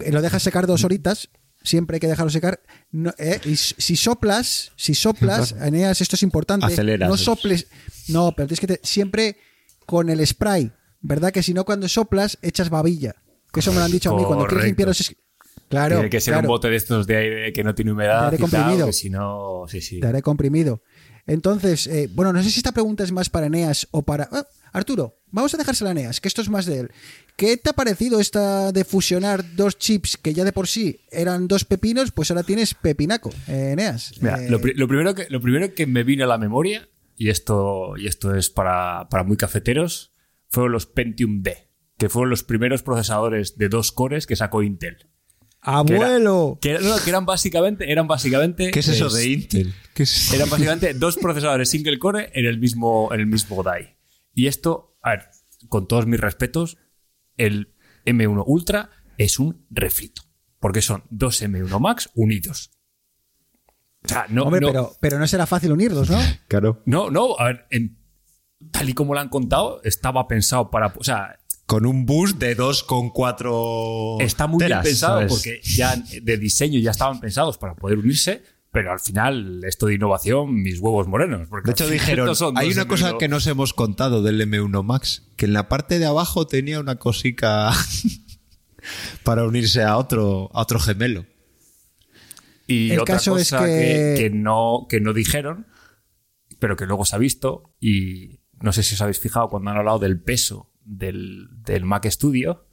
eh, lo dejas secar dos horitas. Siempre hay que dejarlo secar. No, eh, y si soplas, si soplas, Eneas, esto es importante. Aceleras. No soples. No, pero tienes que te- siempre con el spray. ¿Verdad? Que si no, cuando soplas, echas babilla. Que eso me lo han dicho a mí. Cuando quieres limpiar los. Claro. Tiene que ser claro, un bote de estos de aire que no tiene humedad y tal, comprimido. si no, sí, sí. De aire comprimido. Entonces, eh, bueno, no sé si esta pregunta es más para Eneas o para... ah, Arturo, vamos a dejársela a Eneas, que esto es más de él. ¿Qué te ha parecido esta de fusionar dos chips que ya de por sí eran dos pepinos, pues ahora tienes pepinaco, eh, Eneas? Mira, Eh, lo, pri- lo primero que, lo primero que me vino a la memoria, y esto, y esto es para, para muy cafeteros, fueron los Pentium D, que fueron los primeros procesadores de dos cores que sacó Intel. ¡Abuelo! Que, era- no, que eran básicamente, eran básicamente. ¿Qué es eso es- de Intel? ¿Qué es- Eran básicamente dos procesadores single core en el mismo, en el mismo die. Y esto, a ver, con todos mis respetos, el M1 Ultra es un refrito. Porque son dos M1 Max unidos. O sea, no, Hombre, no, pero, pero no será fácil unirlos, ¿no? Claro. no, no, a ver, en- tal y como lo han contado, estaba pensado para. O sea, Con un bus de 2,4 está muy teras, bien pensado ¿sabes? porque ya de diseño ya estaban pensados para poder unirse, pero al final, esto de innovación, mis huevos morenos. porque De hecho, dijeron, hay una cosa M1. que nos hemos contado del M1 Max, que en la parte de abajo tenía una cosica para unirse a otro, a otro gemelo. Y El otra caso es cosa que- que, no, que no dijeron, pero que luego se ha visto, y no sé si os habéis fijado cuando han hablado del peso del, del Mac Studio,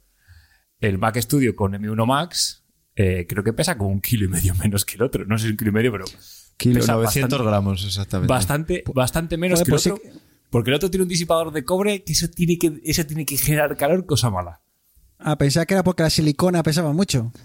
el Mac Studio con M1 Max eh, creo que pesa como un kilo y medio menos que el otro. No sé si un kilo y medio, pero Kilo, pesa 900 bastante, gramos, exactamente. bastante, bastante menos que el pues sí otro. Porque el otro tiene un disipador de cobre que eso tiene que, eso tiene que generar calor, cosa mala. Ah, pensaba que era porque la silicona pesaba mucho.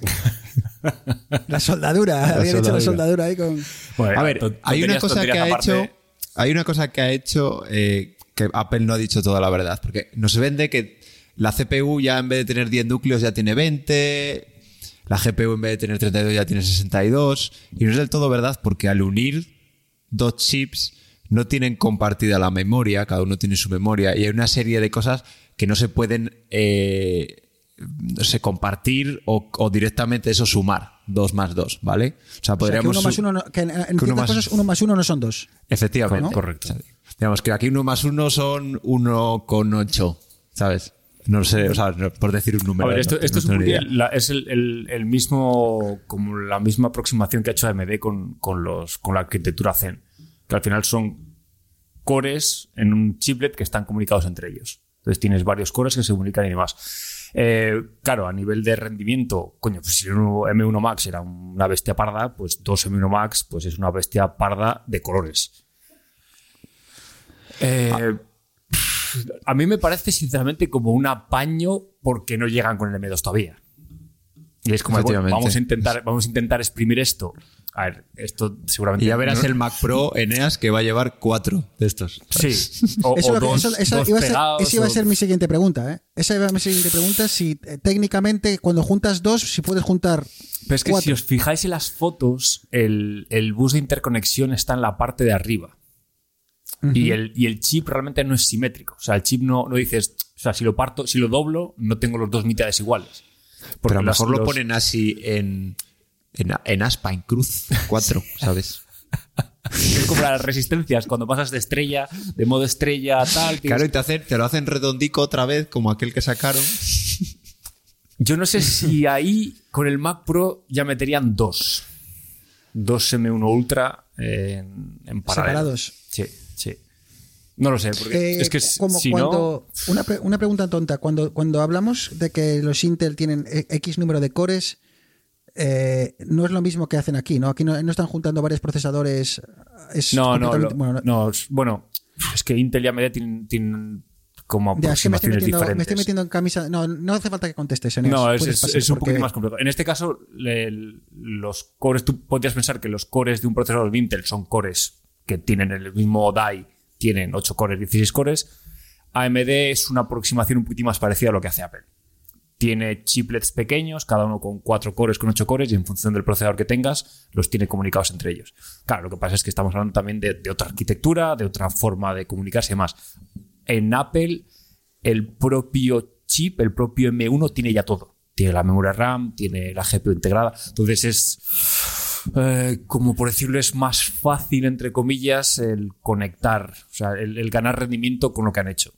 La soldadura, habían hecho la soldadura. ahí con... Bueno, A ver, hay una cosa que ha aparte. hecho. Hay una cosa que ha hecho eh, que Apple no ha dicho toda la verdad. Porque nos vende que la CPU ya en vez de tener 10 núcleos ya tiene 20. La GPU en vez de tener 32 ya tiene 62. Y no es del todo verdad porque al unir dos chips no tienen compartida la memoria, cada uno tiene su memoria. Y hay una serie de cosas que no se pueden eh, no sé, compartir o, o directamente eso sumar. Dos más dos, ¿vale? O sea, O sea, que podríamos. uno más uno, no- que en, en uno ciertas más- cosas uno más uno no son dos. Efectivamente. ¿no? Correcto. Digamos que aquí uno más uno son uno con ocho, ¿sabes? No sé, o sea, por decir un A número. ver, esto, no- esto no es, un la- es el, el- el mismo, como la misma aproximación que ha hecho AMD con, con, los, con la arquitectura Zen, que al final son cores en un chiplet que están comunicados entre ellos. Entonces tienes varios cores que se comunican y demás. Eh, claro, a nivel de rendimiento, coño, pues si el uno- M1 Max era una bestia parda, pues dos M1 Max pues es una bestia parda de colores. Eh, a mí me parece sinceramente como un apaño porque no llegan con el M2 todavía. Y es como, bueno, vamos a intentar, vamos a intentar exprimir esto. A ver, esto seguramente. Y ya verás no- el Mac Pro Eneas que va a llevar cuatro de estos. Sí. O, Eso, dos, eso- esa dos iba a ser, pegados, esa iba a o- ser mi siguiente pregunta. ¿eh? Esa iba a ser mi siguiente pregunta. Si eh, técnicamente cuando juntas dos, si puedes juntar Pero es que si cuatro. os fijáis en las fotos, el, el bus de interconexión está en la parte de arriba. Y, el, y el chip realmente no es simétrico. O sea, el chip no, no dices, o sea, si lo parto, si lo doblo, no tengo los dos mitades iguales. Porque Pero a lo mejor lo ponen así en, en, en aspa, en cruz, cuatro, ¿sabes? Es como las resistencias, cuando pasas de estrella, de modo estrella, tal. Claro, y te, hacen, te lo hacen redondico otra vez, como aquel que sacaron. Yo no sé si ahí con el Mac Pro ya meterían dos. Dos M1 Ultra en, en paralelo. Separados. Sí, sí. No lo sé, porque Eh, es que como si cuando, no. una, pre- una pregunta tonta. Cuando, cuando hablamos de que los Intel tienen e- X número de cores, eh, no es lo mismo que hacen aquí, ¿no? Aquí no, no están juntando varios procesadores. Es No, no, lo- bueno, no- bueno, es que Intel y AMD tienen, tienen como Ya, es que me estoy, metiendo, me estoy metiendo en camisa. No, no hace falta que contestes, Eneas. No, es, un porque- poquito más complejo. En este caso, le- los cores, tú podrías pensar que los cores de un procesador de Intel son cores que tienen el mismo die, tienen 8 cores, 16 cores. AMD es una aproximación un poquito más parecida a lo que hace Apple. Tiene chiplets pequeños, cada uno con 4 cores, con 8 cores, y en función del procesador que tengas, los tiene comunicados entre ellos. Claro, lo que pasa es que estamos hablando también de, de otra arquitectura, de otra forma de comunicarse y demás. En Apple, el propio chip, el propio M1, tiene ya todo. Tiene la memoria RAM, tiene la GPU integrada. Entonces es, eh, como por decirlo, es más fácil, entre comillas, el conectar, o sea, el, ganar rendimiento con lo que han hecho.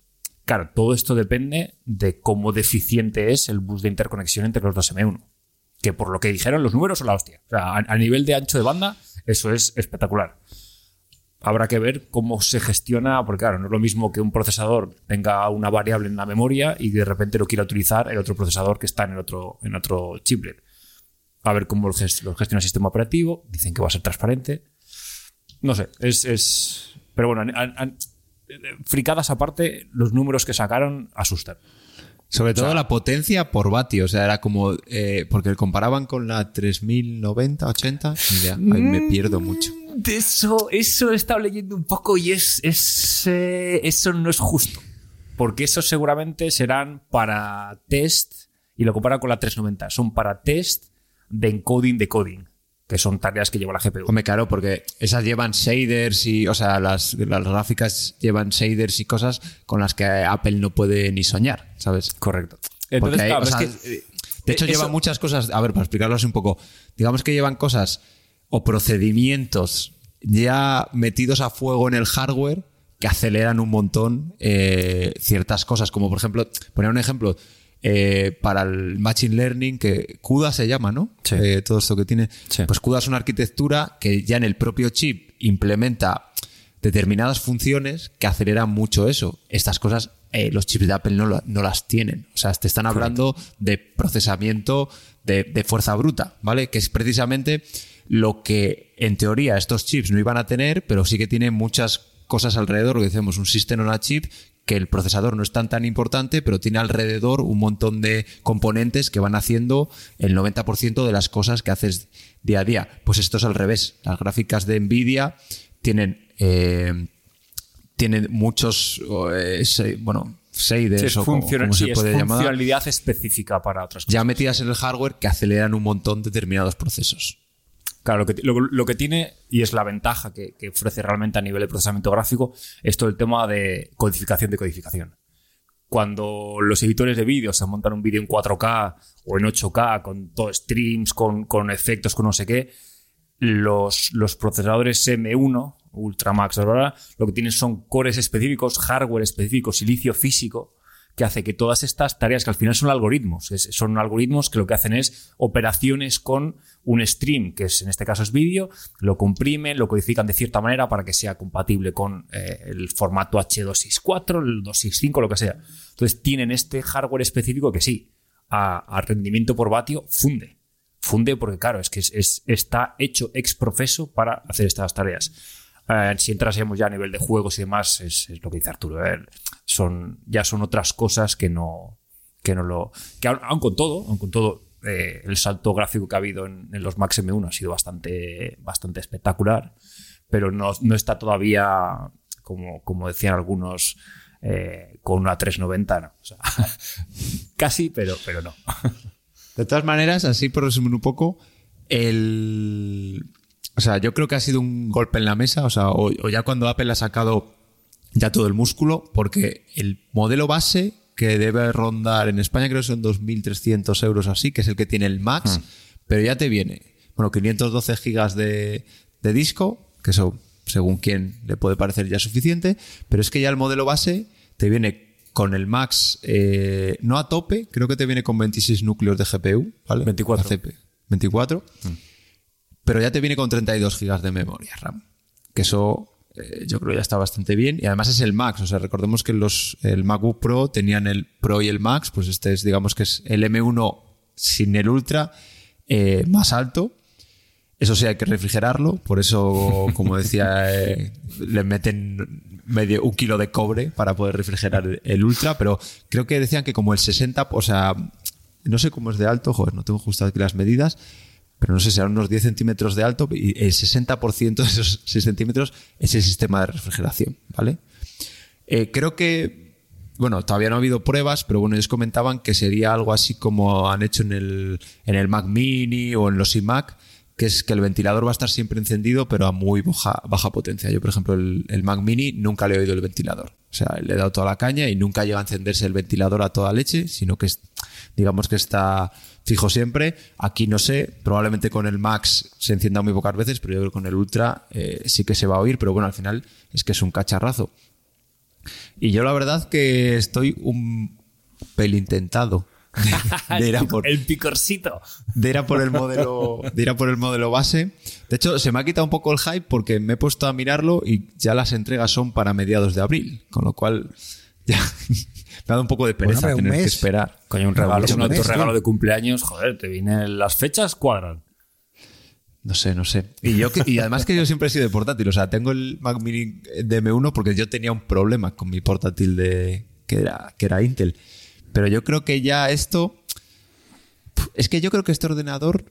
Claro, todo esto depende de cómo deficiente es el bus de interconexión entre los dos M1. Que por lo que dijeron, los números son la hostia. O sea, a, a nivel de ancho de banda, eso es espectacular. habrá que ver cómo se gestiona, porque claro, no es lo mismo que un procesador tenga una variable en la memoria y de repente lo quiera utilizar el otro procesador que está en el otro, en otro chiplet. A ver cómo lo, ges- lo gestiona el sistema operativo. Dicen que va a ser transparente. No sé, es. es- pero bueno, fricadas aparte, los números que sacaron asustan. Sobre todo la potencia por vatio, o sea, era como. eh, porque comparaban con la 3090, 80, ni idea, ahí me pierdo mucho. De eso, eso he estado leyendo un poco y es, es eh, eso no es justo. Porque esos seguramente serán para test, y lo comparan con la 390, son para test de encoding, decoding, que son tareas que lleva la GPU. Hombre, claro, porque esas llevan shaders y, o sea, las, las gráficas llevan shaders y cosas con las que Apple no puede ni soñar, ¿sabes? Correcto. Entonces, hay- claro, o es sea, que, eh, de hecho, eso- lleva muchas cosas. A ver, para explicarlo así un poco. Digamos que llevan cosas o procedimientos ya metidos a fuego en el hardware que aceleran un montón eh, ciertas cosas. Como por ejemplo, poner un ejemplo. Eh, para el Machine Learning, que CUDA se llama, ¿no? Sí. Eh, todo esto que tiene. Sí. Pues CUDA es una arquitectura que ya en el propio chip implementa determinadas funciones que aceleran mucho eso. Estas cosas eh, los chips de Apple no, lo- no las tienen. O sea, te están hablando de procesamiento de, de fuerza bruta, ¿vale? Que es precisamente lo que en teoría estos chips no iban a tener, pero sí que tienen muchas cosas alrededor, lo que decimos, un sistema on a chip que el procesador no es tan tan importante, pero tiene alrededor un montón de componentes que van haciendo el 90% de las cosas que haces día a día. Pues esto es al revés. Las gráficas de Nvidia tienen, eh, tienen muchos, eh, se- bueno, shaders sí, o como, funciona- como sí, se es puede llamar, funcionalidad específica para otras cosas. ya metidas en el hardware que aceleran un montón determinados procesos. Claro, lo que, lo, que tiene, y es la ventaja que, que ofrece realmente a nivel de procesamiento gráfico, es todo el tema de codificación de codificación. Cuando los editores de vídeo se montan un vídeo en 4K o en 8K, con todo streams, con, con efectos, con no sé qué, los, los procesadores M1, Ultramax, Aurora, lo que tienen son cores específicos, hardware específico, silicio físico, que hace que todas estas tareas, que al final son algoritmos, son algoritmos que lo que hacen es operaciones con un stream, que es, en este caso es vídeo, lo comprimen, lo codifican de cierta manera para que sea compatible con eh, el formato H264, el 265, lo que sea. Entonces tienen este hardware específico que sí, a, rendimiento por vatio funde. Funde porque, claro, es que es- es- está hecho ex profeso para hacer estas tareas. Si entrásemos ya a nivel de juegos y demás, es, es lo que dice Arturo. eh, Son, ya son otras cosas que no, que no lo. que aun, con todo, aun con todo, eh, el salto gráfico que ha habido en, los Max M1 ha sido bastante, bastante espectacular, pero no, no está todavía, como, como decían algunos, eh, con una 390. no. Casi, pero, pero no. De todas maneras, así por resumir un poco, el. O sea, yo creo que ha sido un golpe en la mesa, o sea, o, o ya cuando Apple ha sacado ya todo el músculo, porque el modelo base que debe rondar en España creo que son 2.300 euros así, que es el que tiene el Max, pero ya te viene, bueno, 512 gigas de, de disco, que eso, según quien le puede parecer ya suficiente, pero es que ya el modelo base te viene con el Max, eh, no a tope, creo que te viene con 26 núcleos de GPU, ¿vale? 24. La CP, 24. Pero ya te viene con 32 gigas de memoria RAM. Que eso eh, yo creo ya está bastante bien. Y además es el Max. O sea, recordemos que los, el MacBook Pro tenían el Pro y el Max. Pues este es, digamos que es el M1 sin el Ultra eh, más alto. Eso sí, hay que refrigerarlo. Por eso, como decía, eh, le meten medio un kilo de cobre para poder refrigerar el Ultra. Pero creo que decían que como el 60, o sea, no sé cómo es de alto, joder, no tengo justo aquí las medidas, pero no sé, serán unos 10 centímetros de alto y el 60% de esos 6 centímetros es el sistema de refrigeración, ¿vale? Eh, creo que, bueno, todavía no ha habido pruebas, pero bueno, ellos comentaban que sería algo así como han hecho en el, en el Mac Mini o en los iMac, que es que el ventilador va a estar siempre encendido, pero a muy baja, potencia. Yo, por ejemplo, el, Mac Mini nunca le he oído el ventilador. O sea, le he dado toda la caña y nunca llega a encenderse el ventilador a toda leche, sino que es, digamos que está fijo siempre. Aquí no sé, probablemente con el Max se encienda muy pocas veces, pero yo creo que con el Ultra eh, sí que se va a oír, pero bueno, al final es que es un cacharrazo. Y yo la verdad que estoy un pelín tentado de ir a por, El picorcito. de ir a por el modelo de ir a por el modelo base. De hecho, se me ha quitado un poco el hype porque me he puesto a mirarlo y ya las entregas son para mediados de abril, con lo cual ya me ha dado un poco de pereza tener que esperar. Coño, un regalo, un regalo de cumpleaños, joder, te vienen las fechas cuadran. No sé, no sé. Y yo y además que yo siempre he sido de portátil, o sea, tengo el Mac Mini de M1 porque yo tenía un problema con mi portátil de que era que era Intel. Pero yo creo que ya esto es que yo creo que este ordenador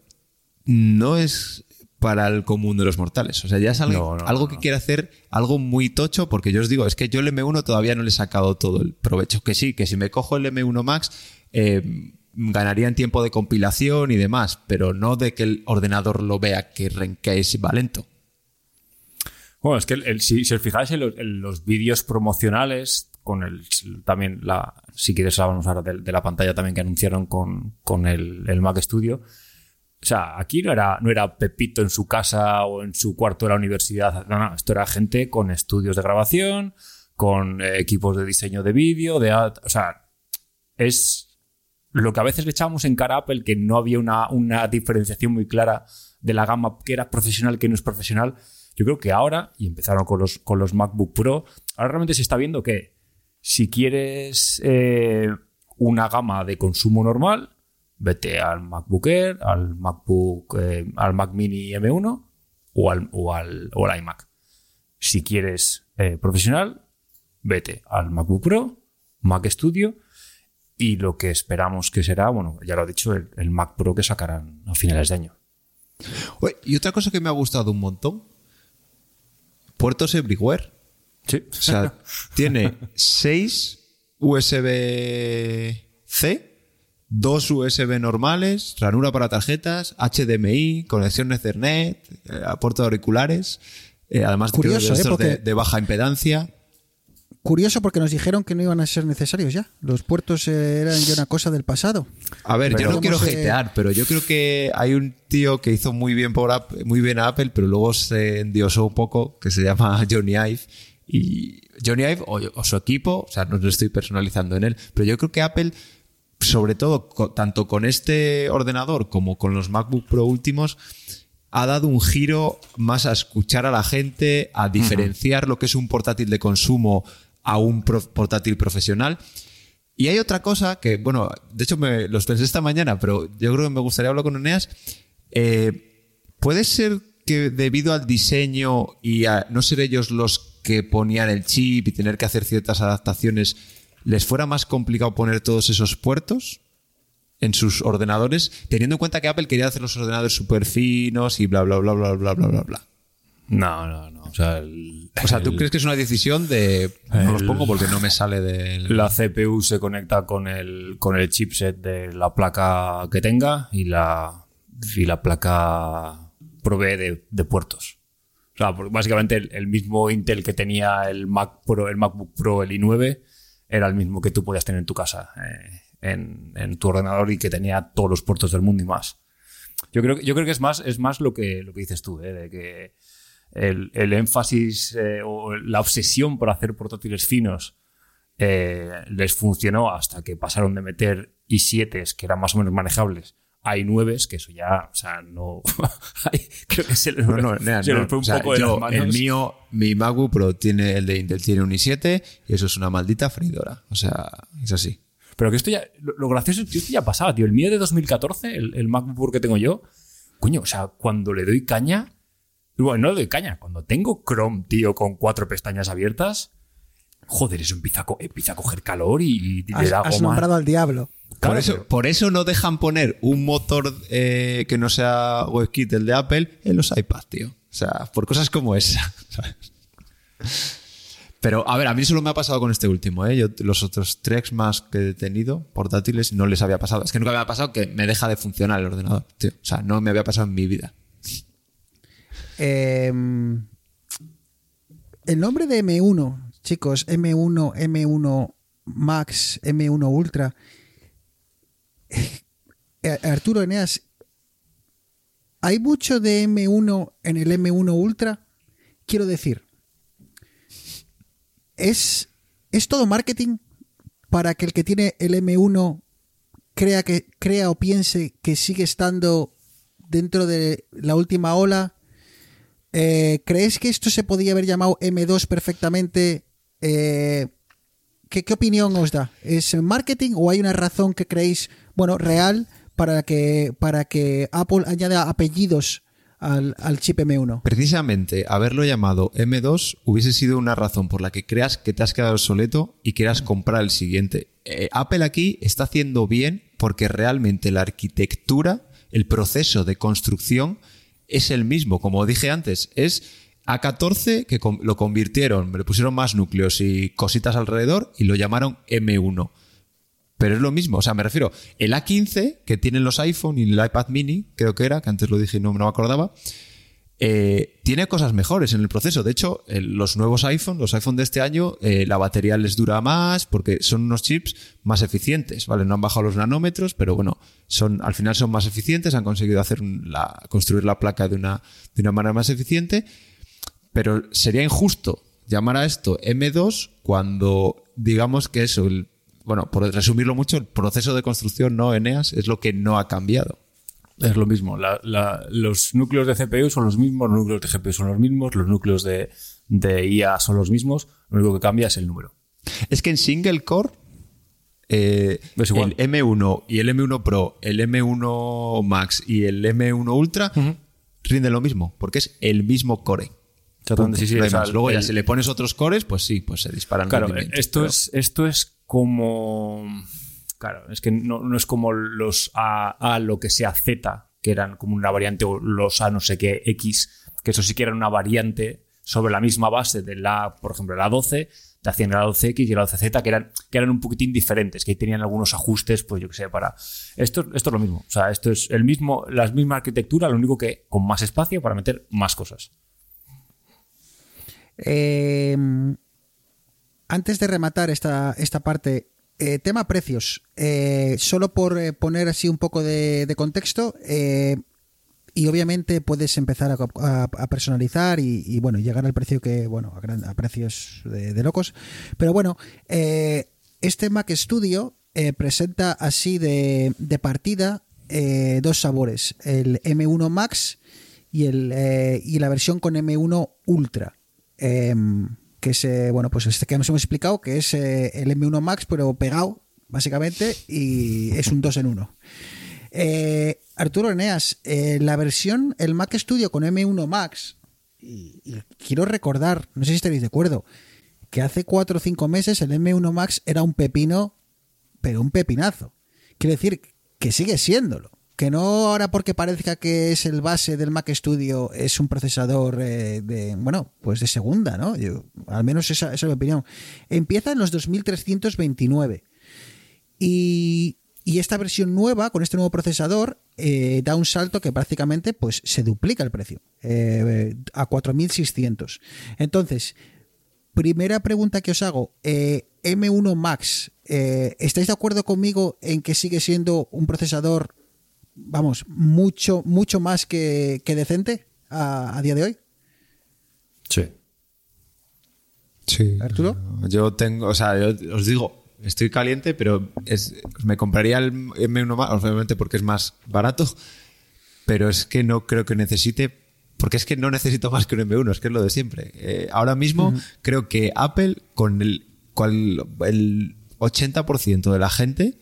no es para el común de los mortales. O sea, ya es algo, No, no, algo que no. quiere hacer algo muy tocho, porque yo os digo, es que yo el M1 todavía no le he sacado todo el provecho. Que sí, que si me cojo el M1 Max, eh, ganaría en tiempo de compilación y demás, pero no de que el ordenador lo vea que, ren- que es va lento. Bueno, es que el- el- si, si os fijáis en los, en los vídeos promocionales, con el también la, si quieres hablamos ahora de, de la pantalla también que anunciaron con, con el, el Mac Studio. O sea, aquí no era, no era Pepito en su casa o en su cuarto de la universidad. No, no, esto era gente con estudios de grabación, con eh, equipos de diseño de vídeo, de o sea, es lo que a veces le echábamos en cara a Apple, que no había una, una diferenciación muy clara de la gama que era profesional, que no es profesional. Yo creo que ahora, y empezaron con los, con los MacBook Pro, ahora realmente se está viendo que si quieres eh, una gama de consumo normal, vete al MacBook Air, al MacBook, eh, al Mac Mini M1 o al, o al, o iMac. Si quieres eh, profesional, vete al MacBook Pro, Mac Studio y lo que esperamos que será, bueno, ya lo he dicho, el, el Mac Pro que sacarán a finales de año. Y otra cosa que me ha gustado un montón, puertos everywhere. Sí. O sea, tiene 6 USB-C, dos USB normales, ranura para tarjetas, HDMI, conexión Ethernet, eh, puerto de auriculares, eh, además Curioso, de, ¿eh? estos de, de baja impedancia. Curioso porque nos dijeron que no iban a ser necesarios ya. Los puertos eh, eran ya una cosa del pasado. A ver, Pero yo no ¿cómo quiero se- hatear, pero yo creo que hay un tío que hizo muy bien por App- muy bien a Apple, pero luego se endiosó un poco, que se llama Johnny Ive. Y Johnny Ive o, o su equipo, o sea, no lo estoy personalizando en él, pero yo creo que Apple, sobre todo tanto con este ordenador como con los MacBook Pro últimos, ha dado un giro más a escuchar a la gente, a diferenciar lo que es un portátil de consumo a un pro- portátil profesional. Y hay otra cosa que, bueno, de hecho me los pensé esta mañana, pero yo creo que me gustaría hablar con Eneas. Eh, ¿Puede ser que debido al diseño y a no ser ellos los que ponían el chip y tener que hacer ciertas adaptaciones, les fuera más complicado poner todos esos puertos en sus ordenadores, teniendo en cuenta que Apple quería hacer los ordenadores súper finos y bla, bla, bla, bla, bla, bla, bla, bla? No, no, no. O sea, el- O sea, ¿tú el- crees que es una decisión de... No los pongo porque no me sale del... La CPU se conecta con el, con el chipset de la placa que tenga y la, y la placa provee de, de puertos. O sea, porque básicamente el, mismo Intel que tenía el Mac Pro, el MacBook Pro, el i9, era el mismo que tú podías tener en tu casa, eh, en, tu ordenador y que tenía todos los puertos del mundo y más. Yo creo, que- yo creo que es más, es más lo que, lo que dices tú, eh, de que el, el énfasis eh, o la obsesión por hacer portátiles finos eh, les funcionó hasta que pasaron de meter i7 que eran más o menos manejables a i9 que eso ya, o sea, no. Creo que se les, No, no, se no. fue un O sea, poco de yo, las manos. El mío, mi MacBook Pro tiene, el de Intel tiene un i7 y eso es una maldita freidora. O sea, es así. Pero que esto ya, lo, lo gracioso es que esto ya pasaba, tío. El mío de 2014, el, el MacBook que tengo yo, coño, o sea, cuando le doy caña, bueno, no le doy caña, cuando tengo Chrome, tío, con cuatro pestañas abiertas, joder, eso empieza a, co- empieza a coger calor y, y le Has, da has goma. nombrado al diablo. Claro, por, eso, pero- por eso no dejan poner un motor eh, que no sea WebKit el de Apple en los iPads, tío. O sea, por cosas como esa. ¿sabes? Pero, a ver, a mí solo me ha pasado con este último, ¿eh? Yo, los otros treks más que he tenido, portátiles, no les había pasado. Es que nunca me había pasado que me deja de funcionar el ordenador, tío. O sea, no me había pasado en mi vida. Eh, el nombre de M1, chicos, M1, M1 Max, M1 Ultra. Eh, Arturo Eneas, ¿hay mucho de M1 en el M1 Ultra? Quiero decir, ¿es, ¿es todo marketing para que el que tiene el M1 crea, que, crea o piense que sigue estando dentro de la última ola. Eh, ¿Crees que esto se podía haber llamado M2 perfectamente? Eh, ¿qué, ¿Qué opinión os da? ¿Es marketing o hay una razón que creéis, bueno, real para que, para que Apple añada apellidos al, al chip M1? Precisamente haberlo llamado M2 hubiese sido una razón por la que creas que te has quedado obsoleto y quieras comprar el siguiente. Eh, Apple aquí está haciendo bien porque realmente la arquitectura, el proceso de construcción es el mismo. Como dije antes, es A14 que lo convirtieron, le pusieron más núcleos y cositas alrededor y lo llamaron M1. Pero es lo mismo, o sea, me refiero, el A15 que tienen los iPhone y el iPad mini, creo que era, que antes lo dije y no, no me acordaba, eh, tiene cosas mejores en el proceso. De hecho, los nuevos iPhone, los iPhone de este año, eh, la batería les dura más porque son unos chips más eficientes, ¿vale? No han bajado los nanómetros, pero bueno, son, al final son más eficientes, han conseguido hacer construir la placa de una, de una manera más eficiente, pero sería injusto llamar a esto M2 cuando digamos que eso, el- bueno, por resumirlo mucho, el proceso de construcción no Eneas es lo que no ha cambiado. Es lo mismo. La- la- los núcleos de CPU son los mismos, los núcleos de GPU son los mismos, los núcleos de, de IA son los mismos. Lo único que cambia es el número. Es que en single core, eh, el M1 y el M1 Pro, el M1 Max y el M1 Ultra rinden lo mismo, porque es el mismo core. Sí, sí, No más. Luego ya si le pones otros cores, pues sí, pues se disparan. Claro, esto pero- es, esto es como. Claro, es que no, no es como los A, A, lo que sea Z, que eran como una variante, o los A no sé qué X, que eso sí que era una variante sobre la misma base de la, por ejemplo, la 12, te hacían la 12X y la 12Z, que eran, que eran un poquitín diferentes, que ahí tenían algunos ajustes, pues yo que sé, para. Esto, esto es lo mismo. O sea, esto es el mismo, la misma arquitectura, lo único que con más espacio para meter más cosas. Eh, antes de rematar esta, esta parte, eh, tema precios. Eh, solo por eh, poner así un poco de, contexto, y obviamente puedes empezar a, personalizar y, bueno, llegar al precio que, bueno, a, precios de, locos. Pero bueno, este Mac Studio presenta así de, de partida dos sabores, el M1 Max y, el, y la versión con M1 Ultra. Em, que es, eh, bueno, pues este que nos hemos explicado, que es eh, el M1 Max, pero pegado, básicamente, y es un 2 en 1. Eh, Arturo Eneas, la versión, el Mac Studio con M1 Max, y, y quiero recordar, no sé si estaréis de acuerdo, que hace 4 o 5 meses el M1 Max era un pepino, pero un pepinazo. Quiero decir que sigue siéndolo. Que no ahora porque parezca que es el base del Mac Studio es un procesador eh, de, bueno, pues de segunda, ¿no? Yo- al menos esa, esa es mi opinión. Empieza en los 2329. Y, y esta versión nueva, con este nuevo procesador, eh, da un salto que prácticamente pues, se duplica el precio eh, a 4600. Entonces, primera pregunta que os hago: eh, M1 Max, ¿estáis de acuerdo conmigo en que sigue siendo un procesador, vamos, mucho, mucho más que, que decente a, a día de hoy? Sí. Sí. Arturo. Yo tengo, o sea, yo os digo, estoy caliente, pero es, me compraría el M1 más, obviamente porque es más barato, pero es que no creo que necesite, porque es que no necesito más que un M1, es que es lo de siempre. Eh, ahora mismo creo que Apple, con el, cual, el 80% de la gente,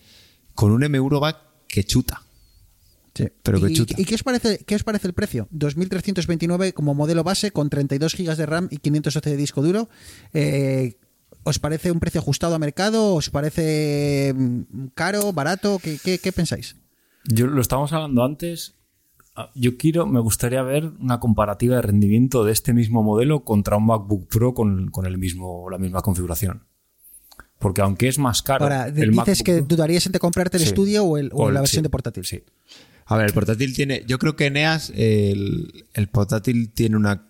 con un M1 va que chuta. Pero que ¿Y, chuta. ¿y qué, os parece, qué os parece el precio? 2.329 como modelo base con 32 GB de RAM y 512 de disco duro. Eh, ¿Os parece un precio ajustado a mercado? ¿Os parece mm, caro, barato? ¿Qué, qué- qué pensáis? Yo lo estábamos hablando antes. Ah, Yo quiero, me gustaría ver una comparativa de rendimiento de este mismo modelo contra un MacBook Pro con, con el mismo, la misma configuración. Porque aunque es más caro. Ahora, el dices MacBook que Pro- dudarías entre comprarte el Sí. estudio o, el- o O el- la versión sí. de portátil. Sí. A ver, el portátil tiene. Yo creo que Eneas, el, el portátil tiene una.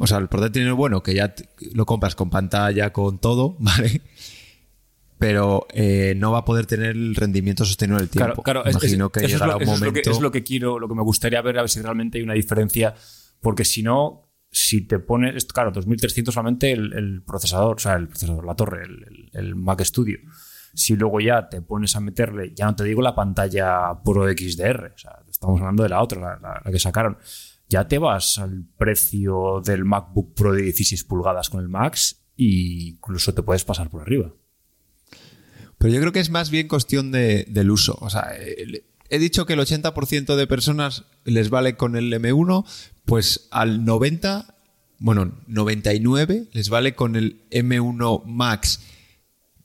O sea, el portátil tiene bueno, que ya lo compras con pantalla, con todo, ¿vale? Pero eh, no va a poder tener el rendimiento sostenido en el tiempo. Claro, claro, Imagino es- que eso es llegará lo- un eso es lo momento. que, es lo que quiero, lo que me gustaría ver, a ver si realmente hay una diferencia. Porque si no, si te pones, claro, 2300 solamente el, el procesador, o sea, el procesador, la torre, el Mac Studio. Si luego ya te pones a meterle, ya no te digo la pantalla Pro XDR, o sea, estamos hablando de la otra, la, que sacaron, ya te vas al precio del MacBook Pro de 16 pulgadas con el Max e incluso te puedes pasar por arriba. Pero yo creo que es más bien cuestión de- del uso. O sea, he dicho que el 80% de personas les vale con el M1, pues al 90, bueno, 99 les vale con el M1 Max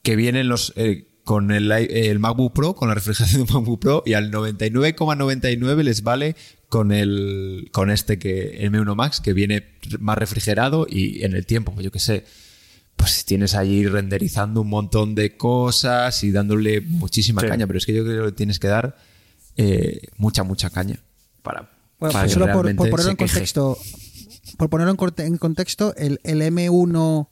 que vienen los eh, con el, el MacBook Pro, con la refrigeración del MacBook Pro, y al 99,99 les vale con el con este que M1 Max que viene más refrigerado y en el tiempo, yo que sé, pues tienes ahí renderizando un montón de cosas y dándole muchísima Sí. caña, pero es que yo creo que tienes que dar eh, mucha, mucha caña para, Bueno, para pues que solo por, ponerlo en contexto, por ponerlo en, corte- en contexto, el, el M1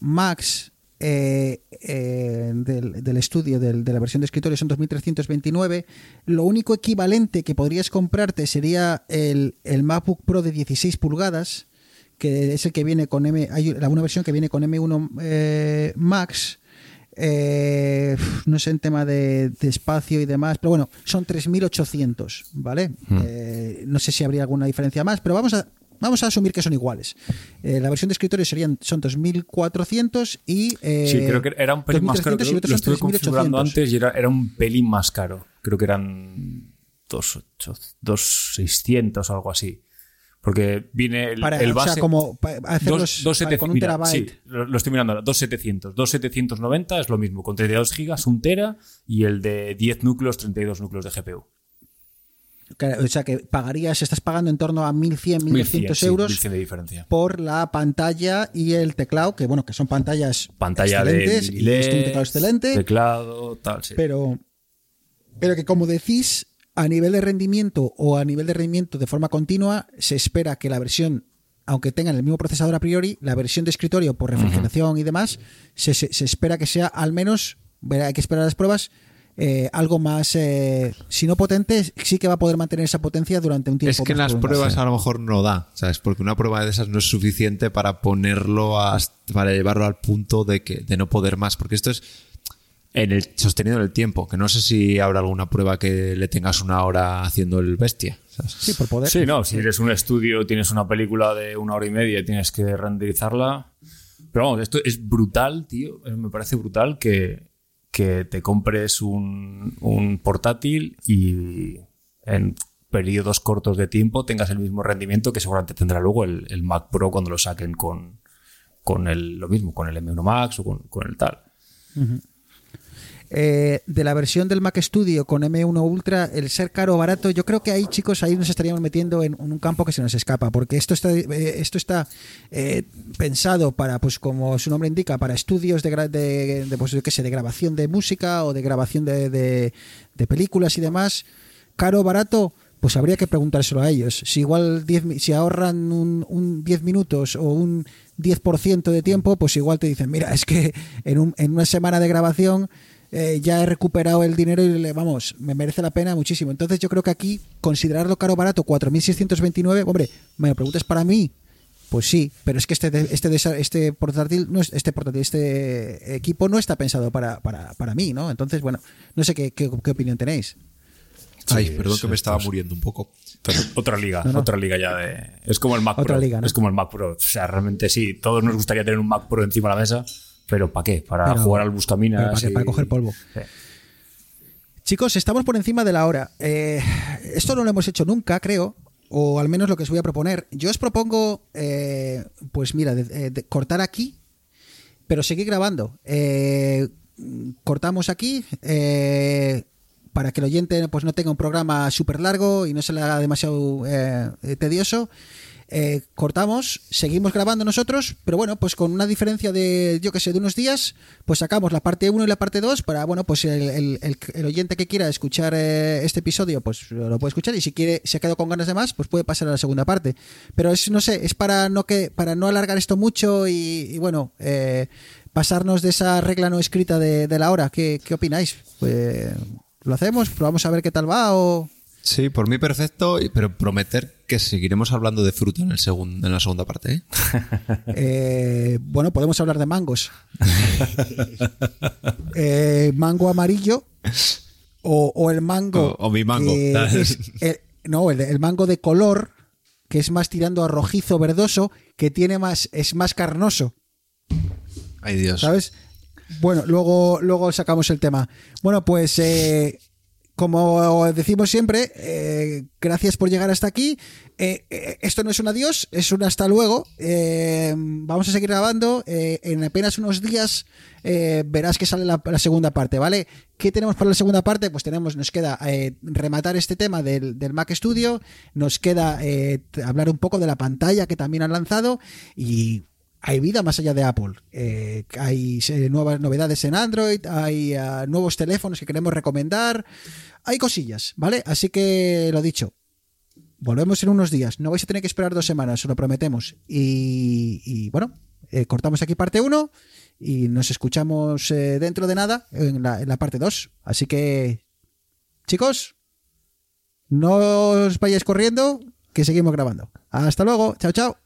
Max eh, eh, del, del estudio del- de la versión de escritorio son 2.329. Lo único equivalente que podrías comprarte sería el, el MacBook Pro de 16 pulgadas, que es el que viene con M. Hay una versión que viene con M1 eh, Max. Eh, no sé en tema de, de espacio y demás, pero bueno, son 3.800, ¿vale? Eh, no sé si habría alguna diferencia más, pero vamos a, vamos a asumir que son iguales. Eh, la versión de escritorio serían, son 2.400 y... eh, Sí, creo que era un pelín más caro. 2.300 y Lo, estuve configurando 3.800. antes y era, era un pelín más caro. Creo que eran 2.600 o algo así. Porque viene el, Para, el o base. sea, como hacerlos dos- dos para- con un mira, terabyte. sí, lo, lo estoy mirando ahora. 2700. 2790 es lo mismo, con 32 gigas, un tera y el de 10 núcleos, 32 núcleos de GPU. O sea, que pagarías, estás pagando en torno a 1.100, 1.200 1100, sí, euros 1100 de diferencia. por la pantalla y el teclado, que bueno, que son pantallas Pantalla de excelentes y un teclado excelente, teclado, tal, sí. pero, pero que como decís, a nivel de rendimiento o a nivel de rendimiento de forma continua, se espera que la versión, aunque tengan el mismo procesador a priori, la versión de escritorio por refrigeración y demás, se, se- se espera que sea al menos, hay que esperar las pruebas, eh, algo más, eh, si no potente, sí que va a poder mantener esa potencia durante un tiempo. Es que en las pruebas a lo mejor no da, ¿sabes? Porque una prueba de esas no es suficiente para ponerlo hasta- para llevarlo al punto de que de no poder más, porque esto es en el sostenido en el tiempo, que no sé si habrá alguna prueba que le tengas una hora haciendo el bestia. ¿sabes? Sí, por poder. Sí, no, si eres un estudio, tienes una película de una hora y media y tienes que renderizarla. Pero vamos, esto es brutal, tío. Eh, Me parece brutal que, que te compres un, un portátil y en periodos cortos de tiempo tengas el mismo rendimiento que seguramente tendrá luego el, Mac Pro cuando lo saquen con, con el, lo mismo, con el M1 Max o con, con el tal. Eh, de la versión del Mac Studio con M1 Ultra, el ser caro o barato, yo creo que ahí, chicos, ahí nos estaríamos metiendo en, un campo que se nos escapa, porque esto está, eh, esto está eh, pensado para, pues como su nombre indica, para estudios de, de, de, pues, yo qué sé, de grabación de música o de grabación de, de- películas y demás. Caro o barato, pues habría que preguntárselo a ellos. Si igual 10 mi- si ahorran un, un 10 minutos o un 10% de tiempo, pues igual te dicen, mira, es que en, un- en una semana de grabación eh, ya he recuperado el dinero y le, vamos, me merece la pena muchísimo. Entonces yo creo que aquí considerarlo caro o barato, 4.629, hombre, me lo preguntas para mí, pues sí, pero es que este este este portátil no es este portátil este equipo no está pensado para, para, para mí, ¿no? Entonces, bueno, no sé qué, qué, qué opinión tenéis. Ay, Sí, perdón es- que me estaba es- muriendo un poco. Otra liga, No, no. otra liga ya de. Es como el Mac Otra Pro. liga, ¿no? Es como el Mac Pro. O sea, realmente sí, todos nos gustaría tener un Mac Pro encima de la mesa, pero ¿para qué? Para Pero- jugar al Buscaminas. ¿para qué? y- Para coger polvo. Sí. Chicos, estamos por encima de la hora. Eh, esto no lo hemos hecho nunca, creo. O al menos lo que os voy a proponer. Yo os propongo, eh, pues mira, de- de cortar aquí, pero seguir grabando. Eh, cortamos aquí eh, para que el oyente pues, no tenga un programa súper largo y no se le haga demasiado eh, tedioso. Eh, cortamos, seguimos grabando nosotros, pero bueno, pues con una diferencia de, yo que sé, de unos días, pues sacamos la parte 1 y la parte 2 para, bueno, pues el, el- oyente que quiera escuchar eh, este episodio, pues lo puede escuchar y si quiere, se ha quedado con ganas de más, pues puede pasar a la segunda parte. Pero es, no sé, es para no que, para no alargar esto mucho y, bueno, eh, pasarnos de esa regla no escrita de, la hora. ¿Qué, qué opináis? Pues, ¿Lo hacemos? ¿Probamos a ver qué tal va o...? Sí, por mí perfecto, pero prometer que seguiremos hablando de fruta en, el segun- en la segunda parte. ¿eh? Eh, bueno, podemos hablar de mangos. Eh, mango amarillo o, o el mango. O- o mi mango. el- no, el, el mango de color, que es más tirando a rojizo verdoso, que tiene más, es más carnoso. Ay, Dios. ¿Sabes? Bueno, luego, luego sacamos el tema. Bueno, pues eh, como decimos siempre, eh, gracias por llegar hasta aquí. Eh, eh, esto no es un adiós, es un hasta luego. Vamos a seguir grabando. En apenas unos días verás que sale la, segunda parte, ¿vale? ¿Qué tenemos para la segunda parte? Pues tenemos, nos queda rematar este tema del, Mac Studio, nos queda hablar un poco de la pantalla que también han lanzado y hay vida más allá de Apple. Eh, hay eh, nuevas novedades en Android, hay ah, nuevos teléfonos que queremos recomendar, hay cosillas, ¿vale? Así que lo dicho, volvemos en unos días. No vais a tener que esperar dos semanas, os lo prometemos. Y, bueno, eh, cortamos aquí parte 1 y nos escuchamos eh, dentro de nada en la, en la parte 2. Así que, chicos, no os vayáis corriendo, que seguimos grabando. Hasta luego, chao, chao.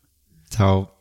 Chao.